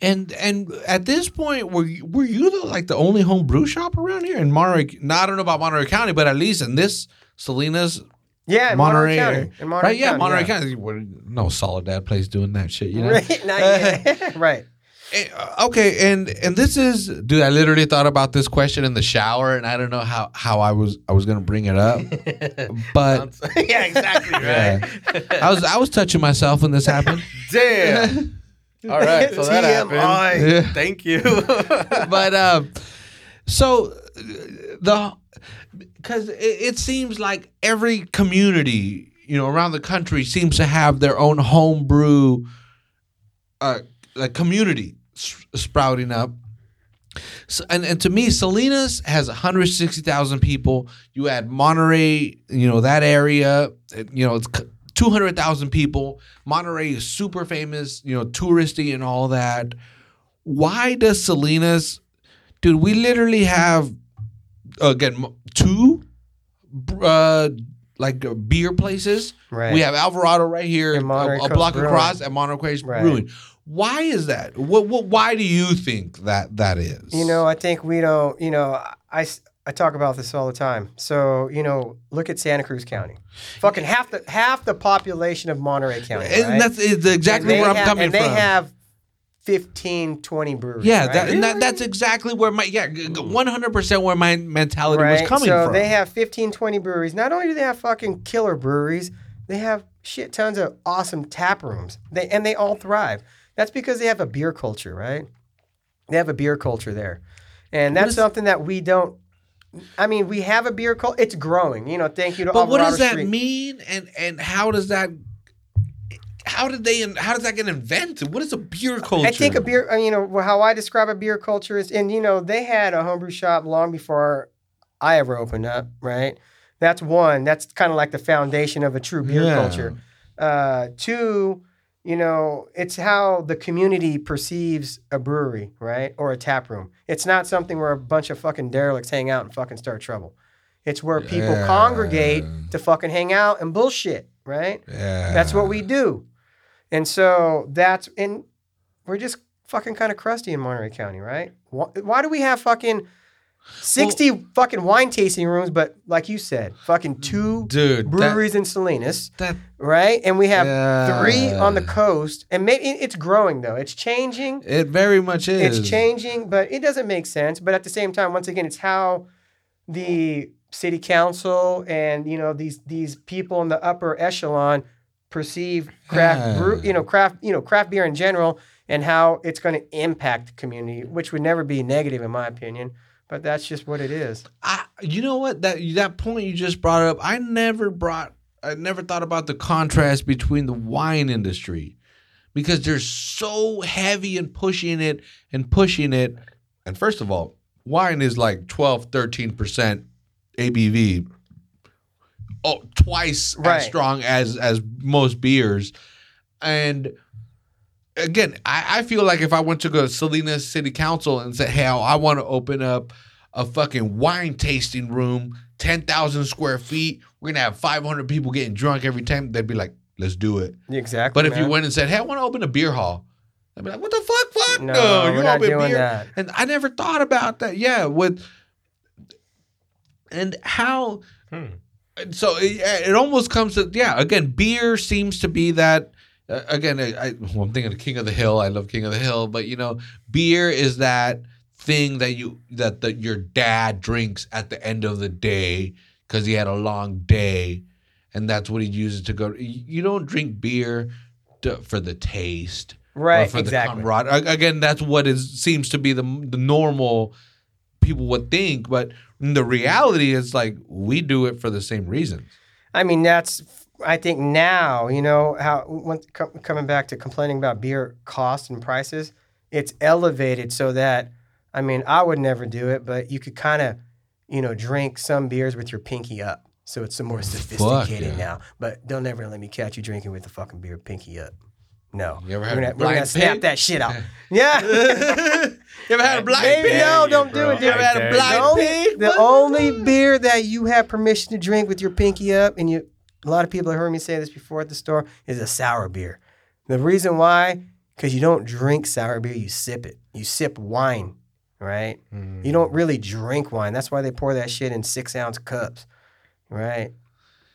And and at this point, were you, were you the, like the only home brew shop around here in Monterey? No, I don't know about Monterey County, but at least in this Salinas, Yeah, Monterey, Monterey, County. In Monterey right? Yeah, County, Monterey County. No solid dad place doing that shit, you know. Right, right. Eh, Okay, and and this is, dude. I literally thought about this question in the shower, and I don't know how how I was I was gonna bring it up, but yeah, exactly right. yeah, I was I was touching myself when this happened. Damn. All right, so that happened. TMI. Yeah. Thank you. but um, so the because it, it seems like every community you know around the country seems to have their own homebrew uh like community s- sprouting up so, and, and to me salinas has 160000 people you add monterey you know that area you know it's 200000 people monterey is super famous you know touristy and all that why does Salinas, dude? We literally have again two, uh, like uh, beer places. Right. We have Alvarado right here, a, a block across, at Monterey Coast Right. Brewing. Why is that? What, what? Why do you think that that is? You know, I think we don't, you know, I, I talk about this all the time. So, you know, look at Santa Cruz County. Fucking half the half the population of Monterey County. and right? that's it's exactly And where I'm have- coming and they have 15, 20 breweries. yeah, right? that, and that, that's exactly where my yeah, one hundred percent where my mentality right? was coming so from. So they have 15, 20 breweries. Not only do they have fucking killer breweries, they have shit tons of awesome tap rooms. They and they all thrive. That's because they have a beer culture, right? They have a beer culture there. And that's is- something that we don't I mean, we have a beer culture. It's growing. You know, thank you to all our But what does that Street. mean, and and how does that? How did they? How does that get invented? What is a beer culture? I think a beer, uh, you know, how I describe a beer culture is, and you know, they had a homebrew shop long before I ever opened up, right? That's one. That's kind of like the foundation of a true beer Yeah. culture. Uh, two, you know, it's how the community perceives a brewery, right, or a tap room. It's not something where a bunch of fucking derelicts hang out and fucking start trouble. It's where people Yeah. congregate to fucking hang out and bullshit, right? Yeah, That's what we do. And so that's and we're just fucking kind of crusty in Monterey County, right? Why, why do we have fucking 60 fucking wine tasting rooms, but like you said, fucking two dude. breweries in Salinas, That, right? And we have three on the coast. And maybe it's growing though. It's changing. it very much is. It's changing, but it doesn't make sense. But at the same time, once again, it's how the city council and you know these these people in the upper echelon perceive craft brew, you know craft you know craft beer in general and how it's going to impact the community, which would never be negative in my opinion. But that's just what it is. I, you know what that that point you just brought up. I never brought. I never thought about the contrast between the wine industry because they're so heavy and pushing it and pushing it. And first of all, wine is like 12, 13% ABV. Oh, twice Right. as strong as as most beers. And again, I, I feel like if I went to go to Salinas City Council and said, "Hey, I want to open up a fucking wine tasting room, ten thousand square feet. We're gonna have five hundred people getting drunk every time," they'd be like, "Let's do it." Exactly. But if you went and said, "Hey, I want to open a beer hall," I'd be like, "What the fuck? Fuck no, no! you not open doing beer." that. And I never thought about that. Yeah, with and how. Hmm. So it, it almost comes to yeah. Again, beer seems to be that. Again, I, I, well, I'm thinking of King of the Hill. I love King of the Hill, but you know, beer is that thing that you that the, your dad drinks at the end of the day because he had a long day, and that's what he uses to go. You don't drink beer to, for the taste, Right. for Exactly. the camaraderie. Again, that's what is seems to be the the normal people would think, but the reality is like we do it for the same reasons. I mean, that's I think now you know how when, co- coming back to complaining about beer cost and prices, it's elevated so that I mean I would never do it, but you could kind of you know drink some beers with your pinky up, so it's some more sophisticated yeah. now. But don't ever let me catch you drinking with the fucking beer pinky up. No, You ever we're had gonna, a we're gonna snap pig? that shit out. Yeah. You ever had a black Maybe pig? no, don't do it. You ever had a I The only, the only beer that you have permission to drink with your pinky up, and you, a lot of people have heard me say this before at the store, is a sour beer. The reason why, because you don't drink sour beer, you sip it. You sip wine, right? You don't mm. really drink wine. That's why they pour that shit in six ounce cups, right?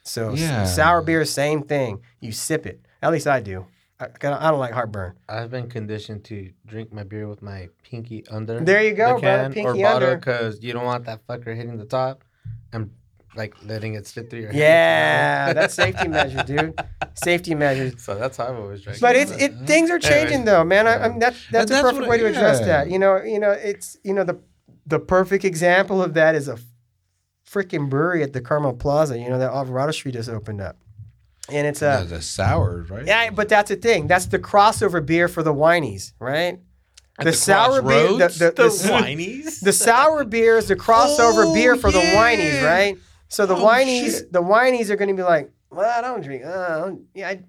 So Yeah. sour beer, same thing. You sip it. At least I do. I, I don't like heartburn. I've been conditioned to drink my beer with my pinky under. There you go, the brother, pinky or bottle because you don't want that fucker hitting the top and like letting it slip through your hand. Yeah, that's safety measure, dude. Safety measures. So that's how I've always drank. But it. it's it things are changing though, man. I, I mean that that's And a perfect what- way to address yeah. that. You know, you know, it's you know the the perfect example of that is a freaking brewery at the Carmel Plaza. You know that Alvarado Street just opened up, and it's a the sours, right? yeah. But that's the thing. That's the crossover beer for the whinies, right? The, the sour beer, the, crossroads? the, the the, whinies. the sour beer is the crossover Oh, beer for the whinies, right? So the Oh, whinies, shit. the whinies are going to be like, well, I don't drink. Uh, I don't, yeah, I,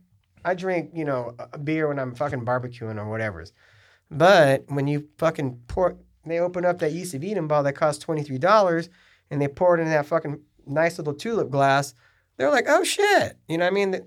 I drink, you know, a beer when I'm fucking barbecuing or whatever's. But when you fucking pour, they open up that East of Eden bottle that costs twenty three dollars, and they pour it in that fucking nice little tulip glass. They're like, oh shit, you know what I mean?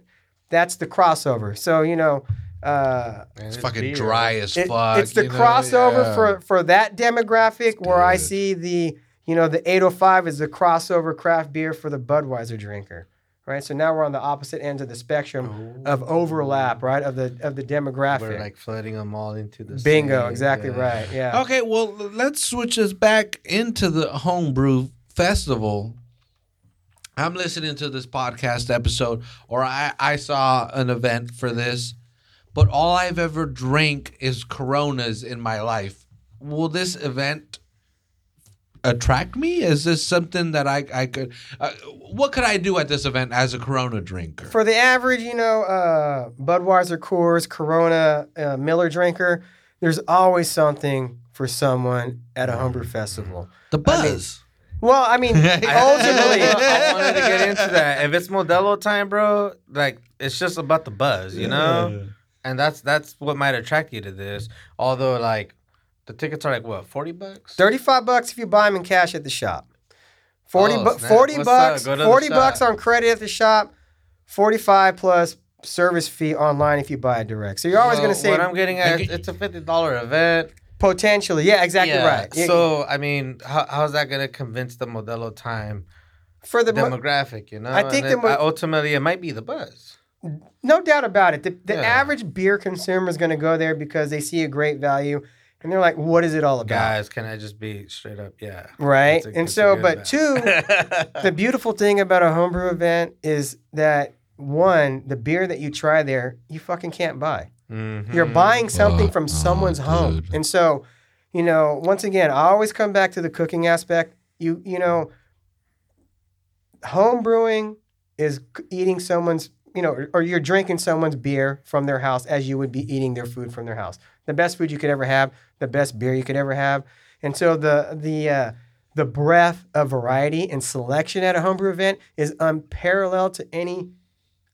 That's the crossover. So you know. Uh, It's fucking dry as it- fuck. it's the you know? crossover Yeah. for for that demographic where I see the you know the 805 is the crossover craft beer for the Budweiser drinker, right? So now we're on the opposite ends of the spectrum of overlap, right? Of the of the demographic. We're like flooding them all into the Bingo, same, exactly yeah. right. Yeah. Okay, well, let's switch us back into the homebrew festival. I'm listening to this podcast episode, or I, I saw an event for this, but all I've ever drank is Coronas in my life. Will this event attract me? Is this something that I, I could? Uh, what could I do at this event as a Corona drinker? For the average, you know, uh, Budweiser, Coors, Corona, uh, Miller drinker, there's always something for someone at a homebrew festival. the buzz. Well, I mean, ultimately, I wanted to get into that. If it's Modelo time, bro, like it's just about the buzz, you know. And that's that's what might attract you to this. Although, like, the tickets are like what forty bucks. 35 bucks if you buy them in cash at the shop. 40, Oh, bu- 40 bucks, up? Go to the 40 bucks shop. on credit at the shop, 45 plus service fee online if you buy it direct. So you're always Well, going to save what I'm getting at. It's a fifty dollar event. potentially. Yeah, exactly Yeah, right. So I mean, how, how's that gonna convince the Modelo time for the demographic? You know, I think it- mo- ultimately it might be the buzz. no doubt about it. The, the Yeah. average beer consumer is going to go there because they see a great value and they're like, what is it all about? Guys, can I just be straight up? Yeah. Right. A- and so, good but two, the beautiful thing about a homebrew event is that one, the beer that you try there, you fucking can't buy. Mhm. You're buying something Oh, from oh, someone's home. dude. And so, you know, once again, I always come back to the cooking aspect. You you know, home brewing is eating someone's, you know, or- you're drinking someone's beer from their house as you would be eating their food from their house. The best food you could ever have, the best beer you could ever have. And so the the uh, the breadth of variety and selection at a homebrew event is unparalleled to any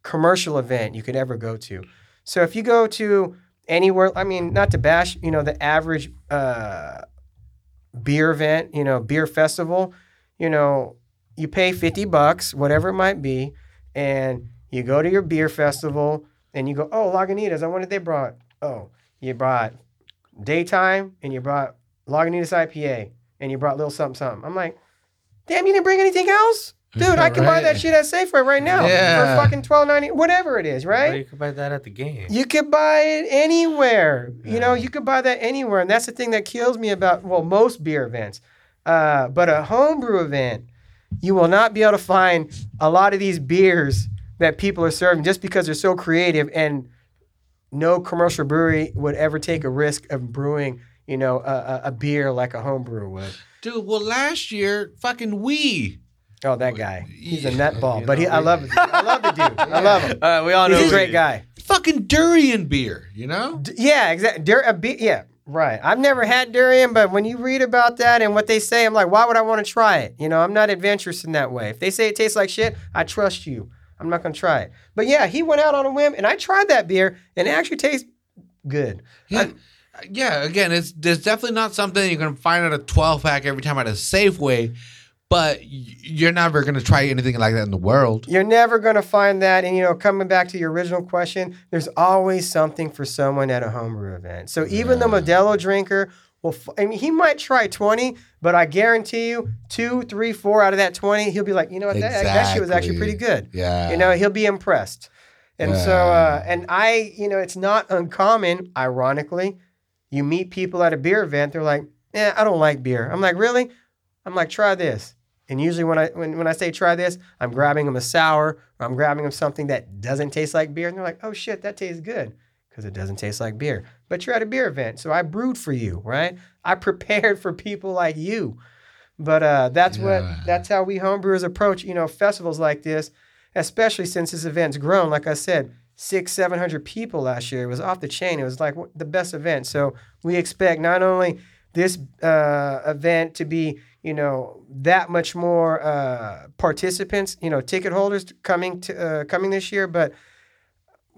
commercial event you could ever go to. So if you go to anywhere, I mean, not to bash, you know, the average uh, beer event, you know, beer festival, you know, you pay 50 bucks, whatever it might be, and you go to your beer festival and you go, oh, Lagunitas, I wonder if they brought, oh, you brought daytime and you brought Lagunitas IPA and you brought little something, something. I'm like, damn, you didn't bring anything else? Dude, I can buy that shit at Safeway right now Yeah. for fucking twelve ninety, whatever it is, Or right? you could buy that at the game. You could buy it anywhere. You know, you could buy that anywhere. And that's the thing that kills me about, well, most beer events. Uh, but a homebrew event, you will not be able to find a lot of these beers that people are serving just because they're so creative and no commercial brewery would ever take a risk of brewing, you know, a, a, a beer like a homebrew would. Dude, well, last year, fucking we. Oh, that guy. He's a nutball, you but he, I love it. I love the dude. I love him. Uh, we all know He's a great guy. Fucking durian beer, you know? D- yeah, exactly. Dur- a be- yeah, right. I've never had durian, but when you read about that and what they say, I'm like, why would I want to try it? You know, I'm not adventurous in that way. If they say it tastes like shit, I trust you. I'm not gonna try it. But yeah, he went out on a whim, and I tried that beer, and it actually tastes good. Yeah. yeah, again, it's there's definitely not something you're gonna find at a 12 pack every time at a Safeway, but you're never gonna try anything like that in the world. You're never going to find that. And, you know, coming back to your original question, there's always something for someone at a homebrew event. So even the Modelo drinker will, f- I mean, he might try 20, but I guarantee you, two, three, four out of that 20, he'll be like, you know what, that, that shit was actually pretty good. Yeah. You know, he'll be impressed. And so, uh, and I, you know, it's not uncommon, ironically, you meet people at a beer event, they're like, yeah, I don't like beer. I'm like, really? I'm like, try this. And usually when I when, when I say try this, I'm grabbing them a sour or I'm grabbing them something that doesn't taste like beer. And they're like, oh shit, that tastes good. Because it doesn't taste like beer. But you're at a beer event. So I brewed for you, right? I prepared for people like you. But uh, that's Yeah. what that's how we homebrewers approach, you know, festivals like this, especially since this event's grown. Like I said, six, seven hundred people last year. It was off the chain. It was like the best event. So we expect not only this uh, event to be, you know, that much more uh, participants, you know, ticket holders coming to uh, coming this year, but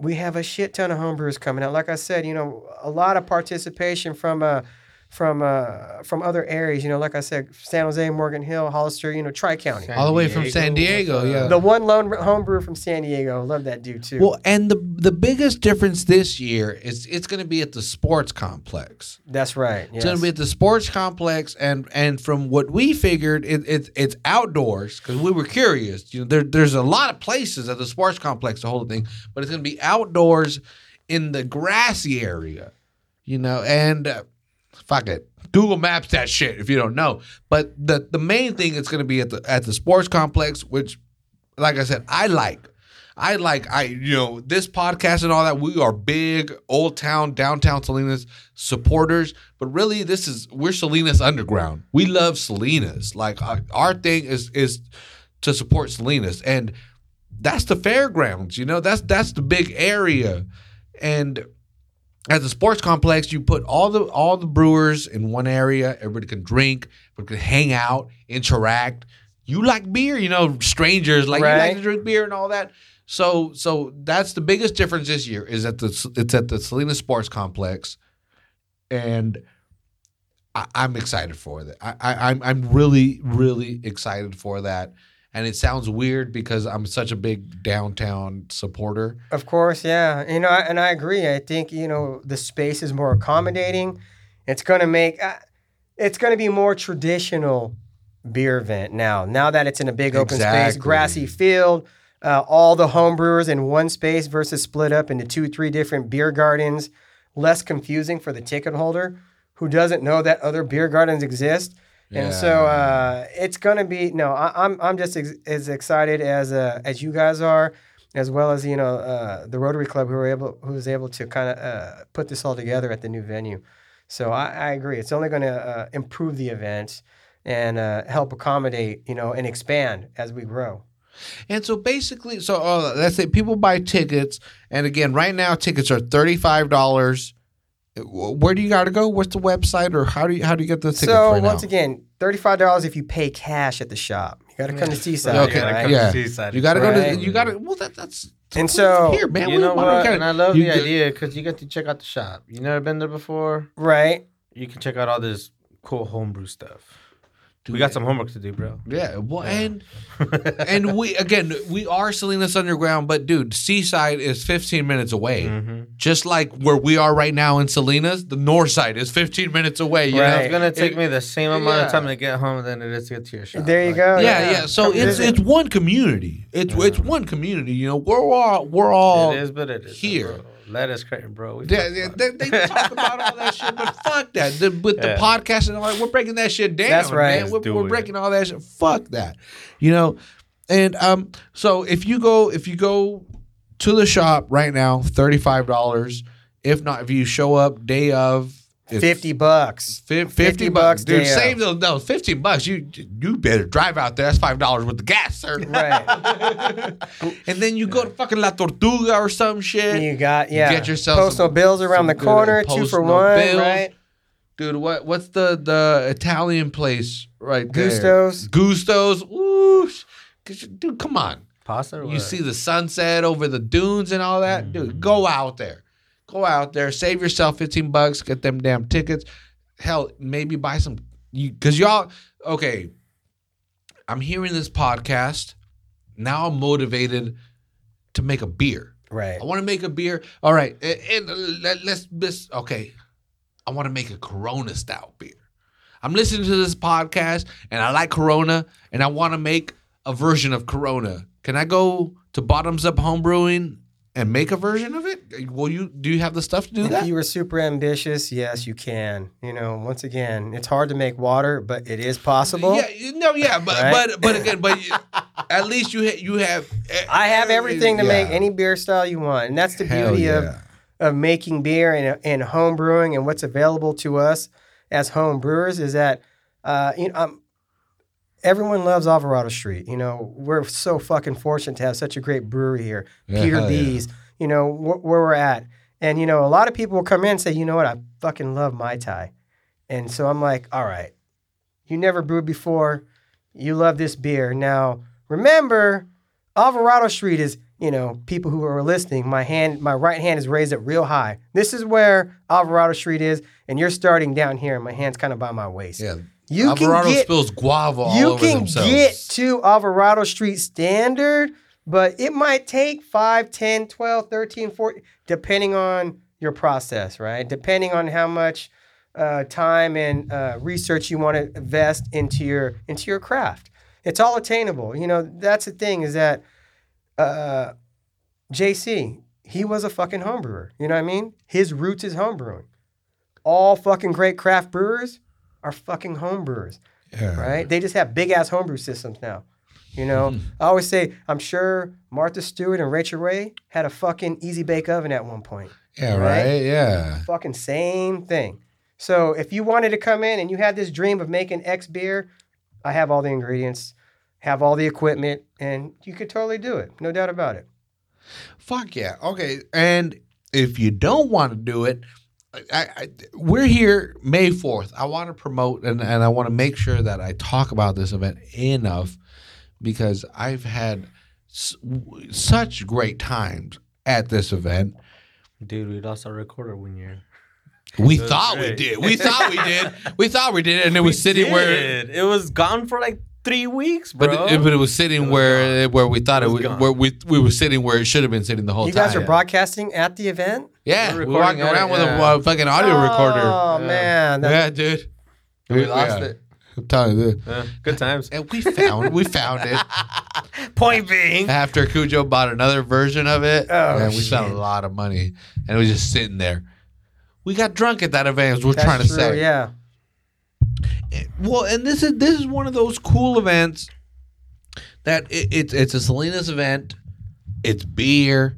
we have a shit ton of homebrewers coming out. Like I said, you know, a lot of participation from uh, from uh, from other areas. You know, like I said, San Jose, Morgan Hill, Hollister, you know, Tri County. All the way from San Diego, yeah. The one lone homebrewer from San Diego, love that dude too. Well, and the the biggest difference this year is it's going to be at the sports complex. That's right. It's going to be at the sports complex, and and from what we figured, it, it it's outdoors because we were curious. You know, there there's a lot of places at the sports complex to hold the thing, but it's going to be outdoors in the grassy area. You know, and uh, fuck it. Google Maps that shit if you don't know. But the the main thing is going to be at the at the sports complex, which, like I said, I like. I like I you know this podcast and all that. We are big Old Town downtown Salinas supporters, but really this is we're Salinas underground. We love Salinas. Like our, our thing is is to support Salinas, and that's the fairgrounds. You know that's that's the big area, and at the sports complex, you put all the all the brewers in one area. Everybody can drink, everybody can hang out, interact. You like beer, you know, strangers like you like to drink beer and all that. So so that's the biggest difference this year is that the it's at the Salinas Sports Complex, and I, I'm excited for that. I, I I'm I'm really really excited for that. And it sounds weird because I'm such a big downtown supporter. Of course, yeah. You know, and I agree. I think you know the space is more accommodating. It's going to make uh, it's going to be more traditional beer event now. Now that it's in a big open space, grassy field, uh, all the homebrewers in one space versus split up into two, three different beer gardens. Less confusing for the ticket holder who doesn't know that other beer gardens exist. And so uh, it's gonna be no. I, I'm I'm just ex- as excited as uh, as you guys are, as well as you know uh, the Rotary Club who were able who was able to kind of uh, put this all together at the new venue. So I, I agree. It's only going to uh, improve the event and uh, help accommodate you know and expand as we grow. And so basically, so uh, let's say people buy tickets, and again, right now tickets are thirty five dollars. Where do you got to go? What's the website, or how do you how do you get the tickets So right once now? again, thirty five dollars if you pay cash at the shop. You got to come to Seaside. Okay, gotta right? come yeah. to Seaside. you got to go Right. to you got to well that that's And so- here man. You know why don't we what? gotta- And I love the get- idea because you get to check out the shop. You never been there before. Right. You can check out all this cool homebrew stuff. Dude, We got some homework to do, bro. Yeah, well, and and we again we are Salinas Underground, but dude, Seaside is 15 minutes away. Mm-hmm. Just like where we are right now in Salinas, the north side is 15 minutes away. You Right. know? It's gonna take It- me the same amount yeah. of time to get home than it is to get to your shop. There you Like, go. yeah, yeah. So Come it's visit. it's one community. It's it's one community. You know, we're all we're all It is, but it is here. Bro. Let us bro. We They, talk they, about they, talk about all that shit, but fuck that. The, with Yeah. the podcast and all that, we're breaking that shit down. That's right. Man. We're, we're breaking all that shit. Fuck that. You know, and um, so if you go if you go to the shop right now, thirty five dollars. If not, if you show up day of, It's 50 bucks. Fif- 50, 50 bucks, dude. damn. Save those. No, 15 bucks. You you better drive out there. That's five dollars worth of gas, sir. Right. and then you go to fucking La Tortuga or some shit. you got, yeah. Get yourself Postal some- bills around the corner, two for one, bills. right? Dude, what what's the the Italian place right there? Gusto's. Gusto's. Ooh, sh- 'cause you- dude, come on. Pasta. You see the sunset over the dunes and all that, hmm. dude. Go out there, go out there, save yourself fifteen bucks, get them damn tickets. Hell, maybe buy some. You because y'all okay. I'm hearing this podcast now. I'm motivated to make a beer. Right. I want to make a beer. All right, and, and let, let's this. Okay, I want to make a Corona style beer. I'm listening to this podcast and I like Corona and I want to make a version of Corona. Can I go to Bottoms Up Homebrewing and make a version of it? Will you? Do you have the stuff to do If that? you were super ambitious, yes, you can. You know, once again, it's hard to make water, but it is possible. Yeah, you- no, yeah, but Right? but but again, but you, at least you ha- you have. I have everything to make any beer style you want, and that's the Hell beauty yeah. of of making beer and and home brewing and what's available to us as home brewers is that uh, you know um, everyone loves Alvarado Street. You know, we're so fucking fortunate to have such a great brewery here, Yeah, Peter hell yeah. You know wh- where we're at, and you know a lot of people will come in and say, you know what, I fucking love Mai Tai, and so I'm like, all right, you never brewed before, you love this beer. Now remember, Alvarado Street is, you know, people who are listening, my hand, my right hand is raised up real high. This is where Alvarado Street is, and you're starting down here, and my hand's kind of by my waist. Yeah, You Alvarado can get, spills guava all you over can themselves. get to Alvarado Street standard, but it might take 5, 10, 12, 13, 14, depending on your process, right? Depending on how much uh, time and uh, research you want to invest into your into your craft. It's all attainable. You know, that's the thing is that uh, JC, he was a fucking homebrewer. You know what I mean? His roots is homebrewing. All fucking great craft brewers are fucking homebrewers Yeah. right? They just have big ass homebrew systems now. You know, hmm. I always say, I'm sure Martha Stewart and Rachael Ray had a fucking easy bake oven at one point. Yeah, Right? right. Yeah. Fucking same thing. So if you wanted to come in and you had this dream of making X beer, I have all the ingredients, have all the equipment, and you could totally do it. No doubt about it. Fuck yeah. Okay. And if you don't want to do it, I, I, we're here May 4th. I want to promote and, and I want to make sure that I talk about this event enough because I've had s- such great times at this event. Dude, we lost our recorder one year. We was thought we did. We thought we did. We thought we did. And it was sitting where. It was gone for like three weeks, bro. But it, but it was sitting was where where we thought it, It was was gone. where we we were sitting where it should have been sitting the whole you time. You guys are broadcasting at the event? yeah, We're we walked recording around it, with a yeah. uh, fucking audio recorder. Oh, Yeah. man. That- Yeah, dude. we lost Yeah. it. I'm telling you, dude. Yeah, good times. And we found we found it Point being, after Cujo bought another version of it. Oh, and we spent a lot of money, and it was just sitting there. We got drunk at that event. Is we're That's trying to true, say. Yeah. Well, and this is this is one of those cool events that it, it's it's a Salinas event. It's beer,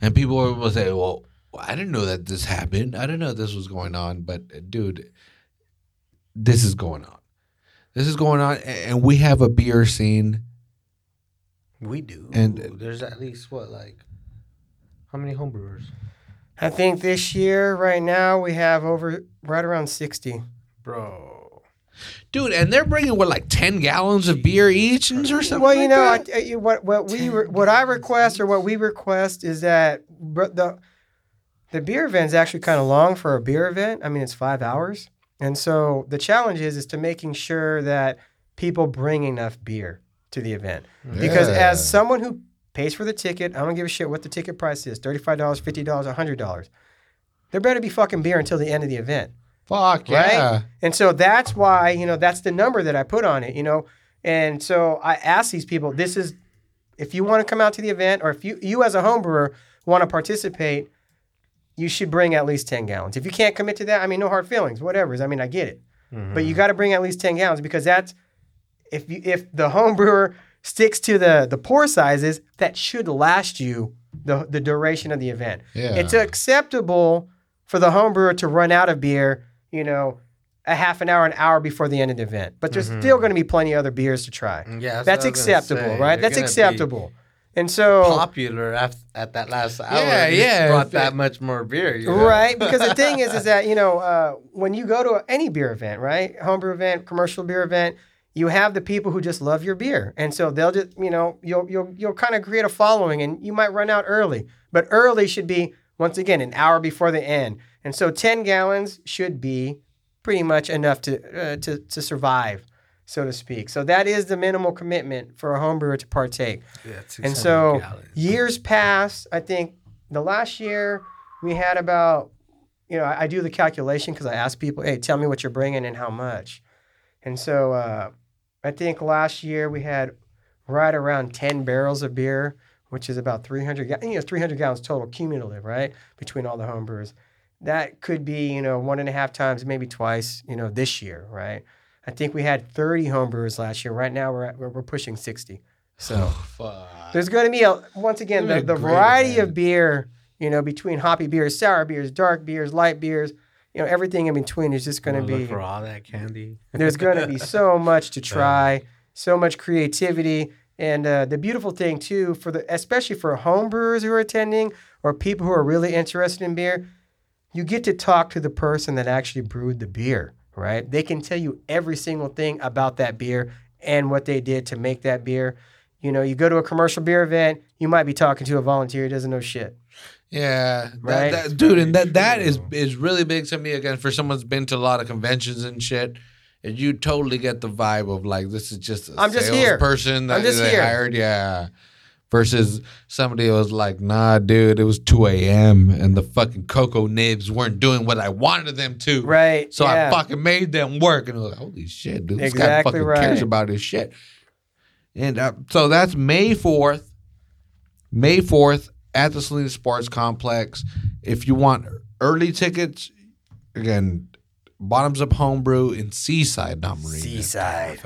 and people will say, "Well, I didn't know that this happened. I didn't know this was going on." But uh, dude, this is going on. This is going on, and we have a beer scene. we do. And- there's at least what, like, how many homebrewers, I think this year, right now, we have over right around 60. bro? Dude, and they're bringing what like ten gallons of beer each, or something. Well, you like know, I, that? I- you- what what we re, what I request or what we request is that the the beer event is actually kind of long for a beer event. I mean, it's five hours, and so the challenge is is to making sure that people bring enough beer to the event. Because Yeah. as someone who pays for the ticket, I don't give a shit what the ticket price is thirty five dollars, fifty dollars, hundred dollars. There better be fucking beer until the end of the event. Fuck right? yeah, And so that's why, you know, that's the number that I put on it, you know. And so I ask these people, this is if you want to come out to the event or if you you as a home brewer want to participate, you should bring at least 10 gallons. If you can't commit to that, I mean no hard feelings, whatever. I mean, I get it. Mm-hmm. But you got to bring at least 10 gallons because that's if you if the home brewer sticks to the the pour sizes, that should last you the the duration of the event. Yeah. It's acceptable for the home brewer to run out of beer, you know, a half an hour, an hour before the end of the event. But there's still going to be plenty of other beers to try. Mm-hmm. Yeah, That's, what I was gonna acceptable, right? That's acceptable. And so, Popular at, at that last hour. Yeah, yeah, Brought that much more beer. You know? right? Because the thing is, is that you know, uh, when you go to any beer event, right, homebrew event, commercial beer event, you have the people who just love your beer, and so they'll just, you know, you'll you'll you'll kind of create a following, and you might run out early, but early should be once again an hour before the end, and so ten gallons should be pretty much enough to uh, to to survive. So to speak. So that is the minimal commitment for a homebrewer to partake. Yeah, 600 And so gallons. years past, I think the last year we had about, you know, I, I do the calculation because I ask people, hey, tell me what you're bringing and how much. And so uh, I think last year we had right around 10 barrels of beer, which is about 300, ga- you know, 300 gallons total cumulative, right? Between all the home brewers. That could be, you know, one and a half times, maybe twice, you know, this year, right? I think we had 30 home brewers last year. Right now we're, at, we're, pushing 60. So. Fuck. There's going to be a once again the, the variety event. of beer, you know, between hoppy beers, sour beers, dark beers, light beers, you know, everything in between is just going to be. for all that candy. There's going to be so much to try, so much creativity, and uh, the beautiful thing too for the especially for home brewers who are attending or people who are really interested in beer, you get to talk to the person that actually brewed the beer, right? They can tell you every single thing about that beer and what they did to make that beer. You know, you go to a commercial beer event, you might be talking to a volunteer who doesn't know shit. Yeah, Right? that- dude, and that that Very is really big to me. Again, for someone who's been to a lot of conventions and shit, and you totally get the vibe of like this is just a I'm just here. person that I'm just they here. hired. Yeah, versus somebody who was like, nah, dude, it was two a.m. and the fucking cocoa nibs weren't doing what I wanted them to. Right. So yeah. I fucking made them work, and I was like, "Holy shit, dude! This guy fucking right. cares about his shit." And uh, so that's May fourth, May fourth at the Salinas Sports Complex. If you want early tickets, again, Bottoms Up Homebrew in Seaside, not Marina. Seaside.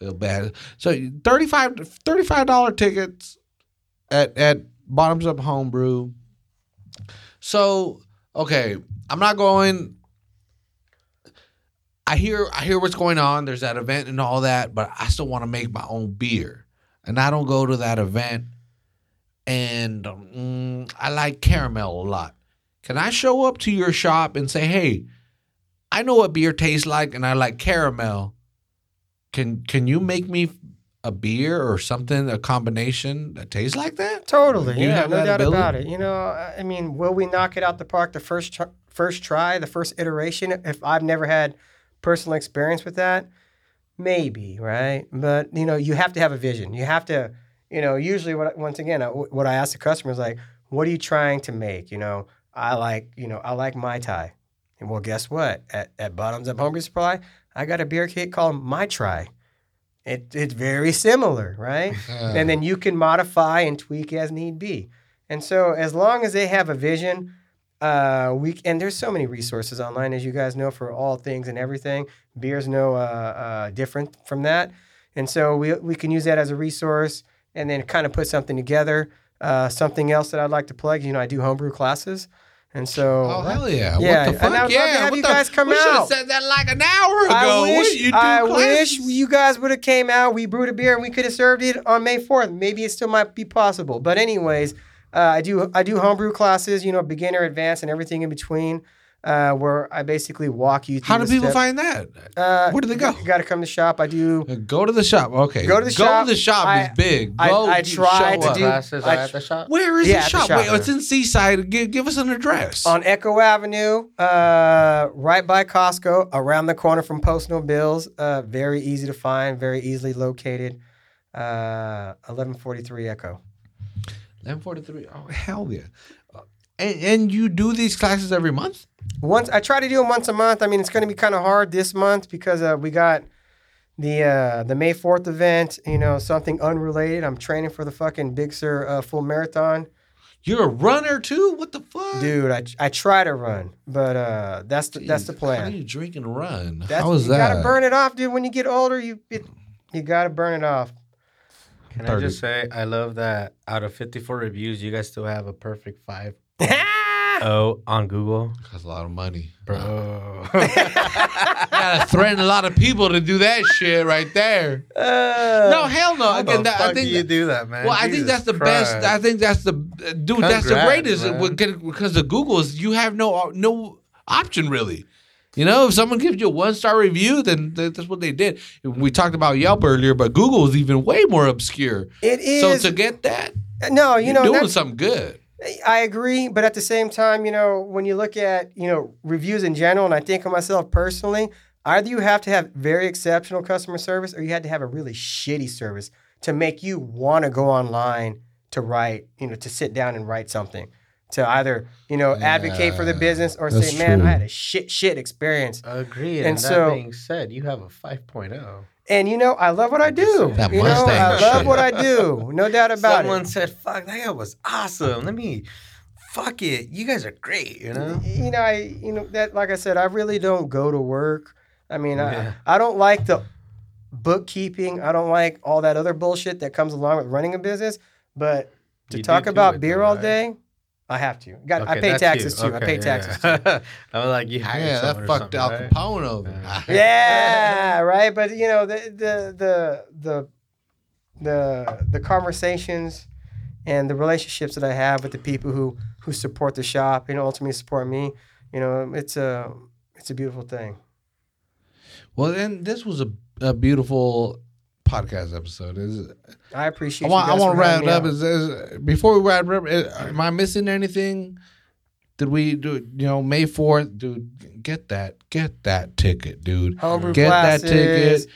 Feel bad. So 35 dollar tickets at at Bottoms Up Homebrew. So okay, I'm not going. I hear I hear what's going on. There's that event and all that, but I still want to make my own beer, and I don't go to that event. And mm, I like caramel a lot. Can I show up to your shop and say, "Hey, I know what beer tastes like, and I like caramel. Can can you make me a beer or something, a combination that tastes like that?" Totally. You yeah, have no that doubt ability? about it. You know, I mean, will we knock it out the park the first tr- first try, the first iteration? If I've never had personal experience with that, maybe, right? But you know, you have to have a vision. You have to, you know, usually what once again, I- what I ask the customers like, what are you trying to make? You know, I like, you know, I like Mai Tai. And well, guess what? At, at Bottoms Up Homebrew Supply, I got a beer kit called My Try. It, it's very similar, right? and then you can modify and tweak as need be. And so, as long as they have a vision, uh, we and there's so many resources online, as you guys know, for all things and everything. Beer's no uh, uh, different from that, and so we we can use that as a resource, and then kind of put something together. Uh, something else that I'd like to plug, you know, I do homebrew classes, and so Oh hell yeah! Yeah, what the fuck? and I would love to yeah, have what you the- guys come we should have said that like an hour ago. I wish, you I wish you guys would have came out. We brewed a beer and we could have served it on May fourth. Maybe it still might be possible. But anyways, uh, I do I do homebrew classes. You know, beginner, advanced, and everything in between. Uh, where I basically walk you through. How do the people step- find that? Uh, Where do they go? You got to come to shop. I do. Go to the shop. Okay. Go to the shop. Go shop. to the shop I- is big. I- Go I you try show to up. do- Classes are I- at the shop. Where is Yeah, the at the shop? shop, Wait, man. it's in Seaside. Give, give us an address. on Echo Avenue, uh, right by Costco, around the corner from Post No Bills. Uh, very easy to find, very easily located. Uh, 1143 Echo. 1143. Oh hell yeah! And, and you do these classes every month? Once I try to do them once a month. I mean, it's going to be kind of hard this month because uh, we got the uh, the May Fourth event. You know, something unrelated. I'm training for the fucking Big Sur uh, full marathon, You're a runner too? What the fuck? dude. I, I try to run, but uh, that's the, that's the Jeez, How do you drink and run? That's, How is you that? You gotta burn it off, dude. When you get older, you it, you gotta burn it off. Can I just say I love that out of 54 reviews, you guys still have a perfect five. O on Google, Costs a lot of money. bro. gotta threaten a lot of people to do that shit right there. Uh, No, hell no. Again, that, I think you do that, man? Well, I think that's the Christ. best. I think that's the dude. that's the greatest because- the Google is you have no no option really. You know, if someone gives you a one star review, then th- that's what they did. We talked about Yelp earlier, but Google is even way more obscure. it is. So to get that, no, you you're know, doing that's- something good. I agree, but at the same time, you know, when you look at you know reviews in general, and I think of myself personally, either you have to have very exceptional customer service, or you had to have a really shitty service to make you want to go online to write, you know, to sit down and write something, to either you know advocate for the business or that's say, man, true. I had a shit shit experience. Agreed. And And, so- that being said, you have a oh. 5.0. And you know, I love what I do. That you know, I love shit. what I do. No doubt about Someone it. Someone said, "Fuck, that guy was awesome." Let me, fuck it. You guys are great. You know. you know, I you know that like I said, I really don't go to work. I mean, Yeah. I I don't like the bookkeeping. I don't like all that other bullshit that comes along with running a business. But to You talk about beer think, all right? day, I have to. Got I pay that's taxes you. too. I pay yeah. taxes. too. I was like, you hired Yeah, that fucked something, Al right? Capone over. yeah, right. But you know the the the the the the conversations and the relationships that I have with the people who who support the shop and ultimately support me. You know, it's a it's a beautiful thing. Well, then this was a, a beautiful podcast episode. Is I appreciate. I want I want to wrap it up. Is, is before we wrap up, is- am I missing anything? Did we do? You know, May fourth, dude. Get that, get that ticket, dude. Homebrew Get that ticket.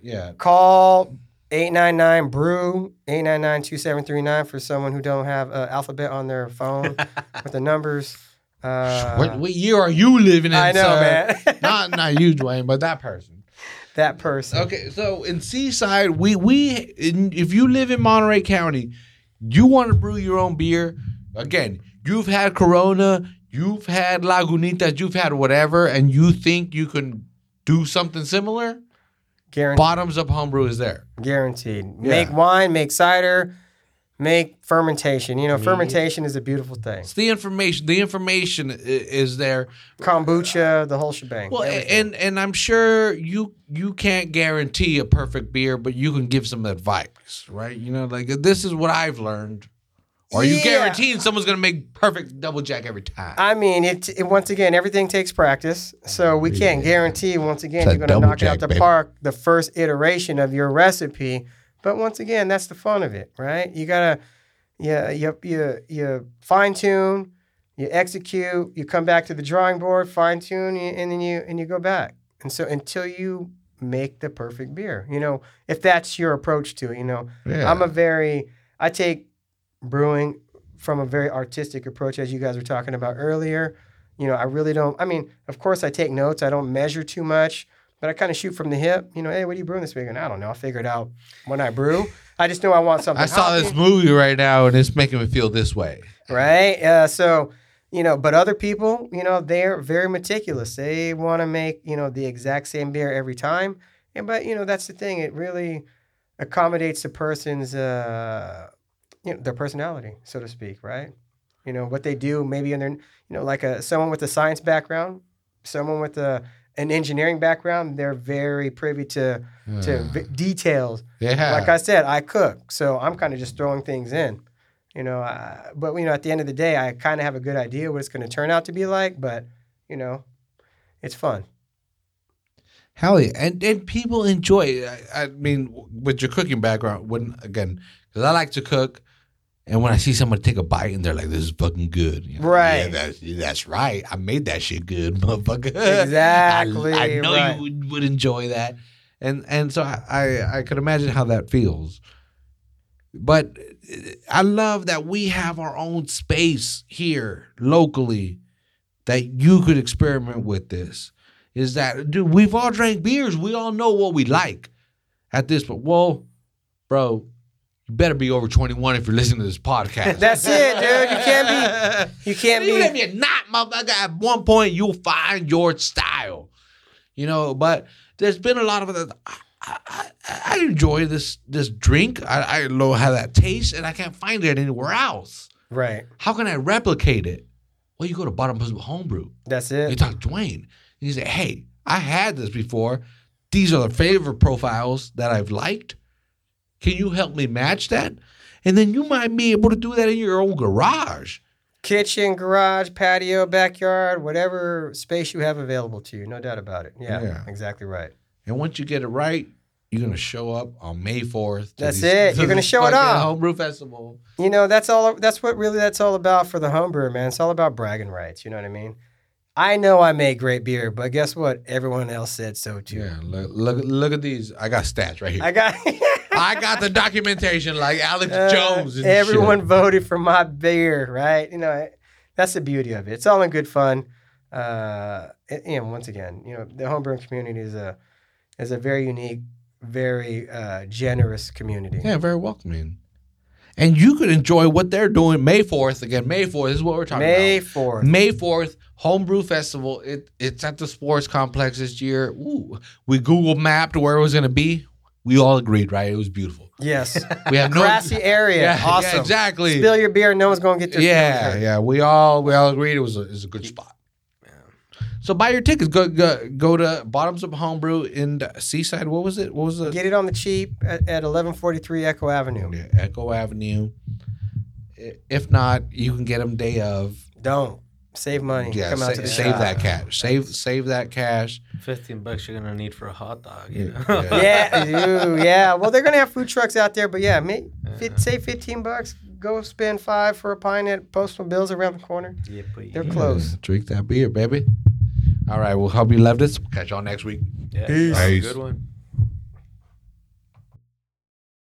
Yeah, Call 899 brew 899-2739 for someone who don't have uh, alphabet on their phone with the numbers. Uh, what, what year are you living in? I know, man. not not you, Dwayne, but that person. That person. Okay, so in Seaside, we we in, if you live in Monterey County, you want to brew your own beer. Again, you've had Corona, you've had Lagunitas, you've had whatever, and you think you can do something similar. Guaranteed. Bottoms up homebrew is there. Guaranteed. Yeah. Make wine, make cider, make fermentation. You know, fermentation is a beautiful thing. It's the information. The information i- is there. Kombucha, the whole shebang. Well, everything. and and I'm sure you you can't guarantee a perfect beer, but you can give some advice, right? You know, like this is what I've learned. Or are you Yeah. guaranteeing someone's gonna make perfect double jack every time? I mean, it, it once again, everything takes practice. So we can't guarantee once again It's a you're going to double knock it out jack, the baby. park the first iteration of your recipe. But once again, that's the fun of it, right? You gotta, yeah, you you you fine tune, you execute, you come back to the drawing board, fine tune, and then you and you go back. And so until you make the perfect beer, you know, if that's your approach to it, you know, Yeah. I'm a very I take brewing from a very artistic approach as you guys were talking about earlier. You know, I really don't I mean, of course I take notes, I don't measure too much, but I kind of shoot from the hip. You know, hey, what are you brewing this week? And I don't know. I figure it out when I brew. I just know I want something. I saw this movie right now, and it's making me feel this way. right? Uh, so, you know, but other people, you know, they're very meticulous. They want to make, you know, the exact same beer every time. And but you know, that's the thing. It really accommodates the person's, uh, you know, their personality, so to speak, right? You know what they do, maybe in their, you know, like a someone with a science background, someone with a an engineering background, they're very privy to to v- details. Yeah. Like I said, I cook, so I'm kind of just throwing things in. You know, I, but you know, at the end of the day, I kind of have a good idea what it's going to turn out to be like. But you know, it's fun. Hell yeah, and and people enjoy. I, I mean, with your cooking background, when again, because I like to cook, and when I see somebody take a bite and they're like, "This is fucking good," you know, Right. Yeah, that's that's right. I made that shit good, motherfucker. Exactly, I, I know right. you would, would enjoy that, and and so I, I I could imagine how that feels. But I love that we have our own space here locally that you could experiment with this. Is that dude? We've all drank beers. We all know what we like at this point. Well, bro, you better be over twenty one if you're listening to this podcast. That's it, dude. You can't be. You can't be. Even if you're not, motherfucker, at one point you'll find your style. You know, but there's been a lot of other. I, I, I enjoy this this drink. I, I know how that tastes, and I can't find it anywhere else. Right. How can I replicate it? Well, you go to Bottom's Homebrew. That's it. You talk to Dwayne, and you say, "Hey, I had this before. These are the favorite profiles that I've liked. Can you help me match that?" And then you might be able to do that in your own garage. Kitchen, garage, patio, backyard, whatever space you have available to you. No doubt about it. Yeah, Yeah. exactly right. And once you get it right, you're gonna show up on May fourth. That's it. You're gonna show it off. Homebrew Festival. You know, that's all. That's what really that's all about for the homebrewer, man. It's all about bragging rights. You know what I mean? I know I make great beer, but guess what? Everyone else said so too. Yeah, look, look, look at these. I got stats right here. I got I got the documentation like Alex Uh, Jones. Everyone shit. voted for my beer, right? You know, that's the beauty of it. It's all in good fun. Uh, and, once again, you know, the homebrewing community is a is a very unique, very uh, generous community. Yeah, very welcoming. And you could enjoy what they're doing May 4th. Again, May 4th is what we're talking May about. fourth. May 4th, Homebrew Festival. It, it's at the sports complex this year. Ooh, we Google mapped where it was going to be. We all agreed, right? It was beautiful. Yes, We have no grassy area. Yeah, yeah, exactly. Spill your beer, no one's going to get their Yeah, hurt. yeah. We all we all agreed it was a, it was a good spot. So buy your tickets. Go go go to Bottoms Up Homebrew in the Seaside. What was it? What was it? Get it on the cheap at, at 1143 Echo Avenue. Yeah, Echo Avenue. If not, you can get them day of. Don't save money. Yeah, Come out sa- to the save shop. that cash. Save save that cash. Fifteen bucks you're gonna need for a hot dog. You Yeah, know? yeah. Yeah, ooh, yeah. Well, they're gonna have food trucks out there, but yeah, may, fit, save 15 bucks. Go spend five for a pint at Postal Bills around the corner. Yeah, but They're yeah. close. Drink that beer, baby. All right. Well, hope you loved this. Catch y'all next week. Yeah, Peace. that was a Peace. Good one.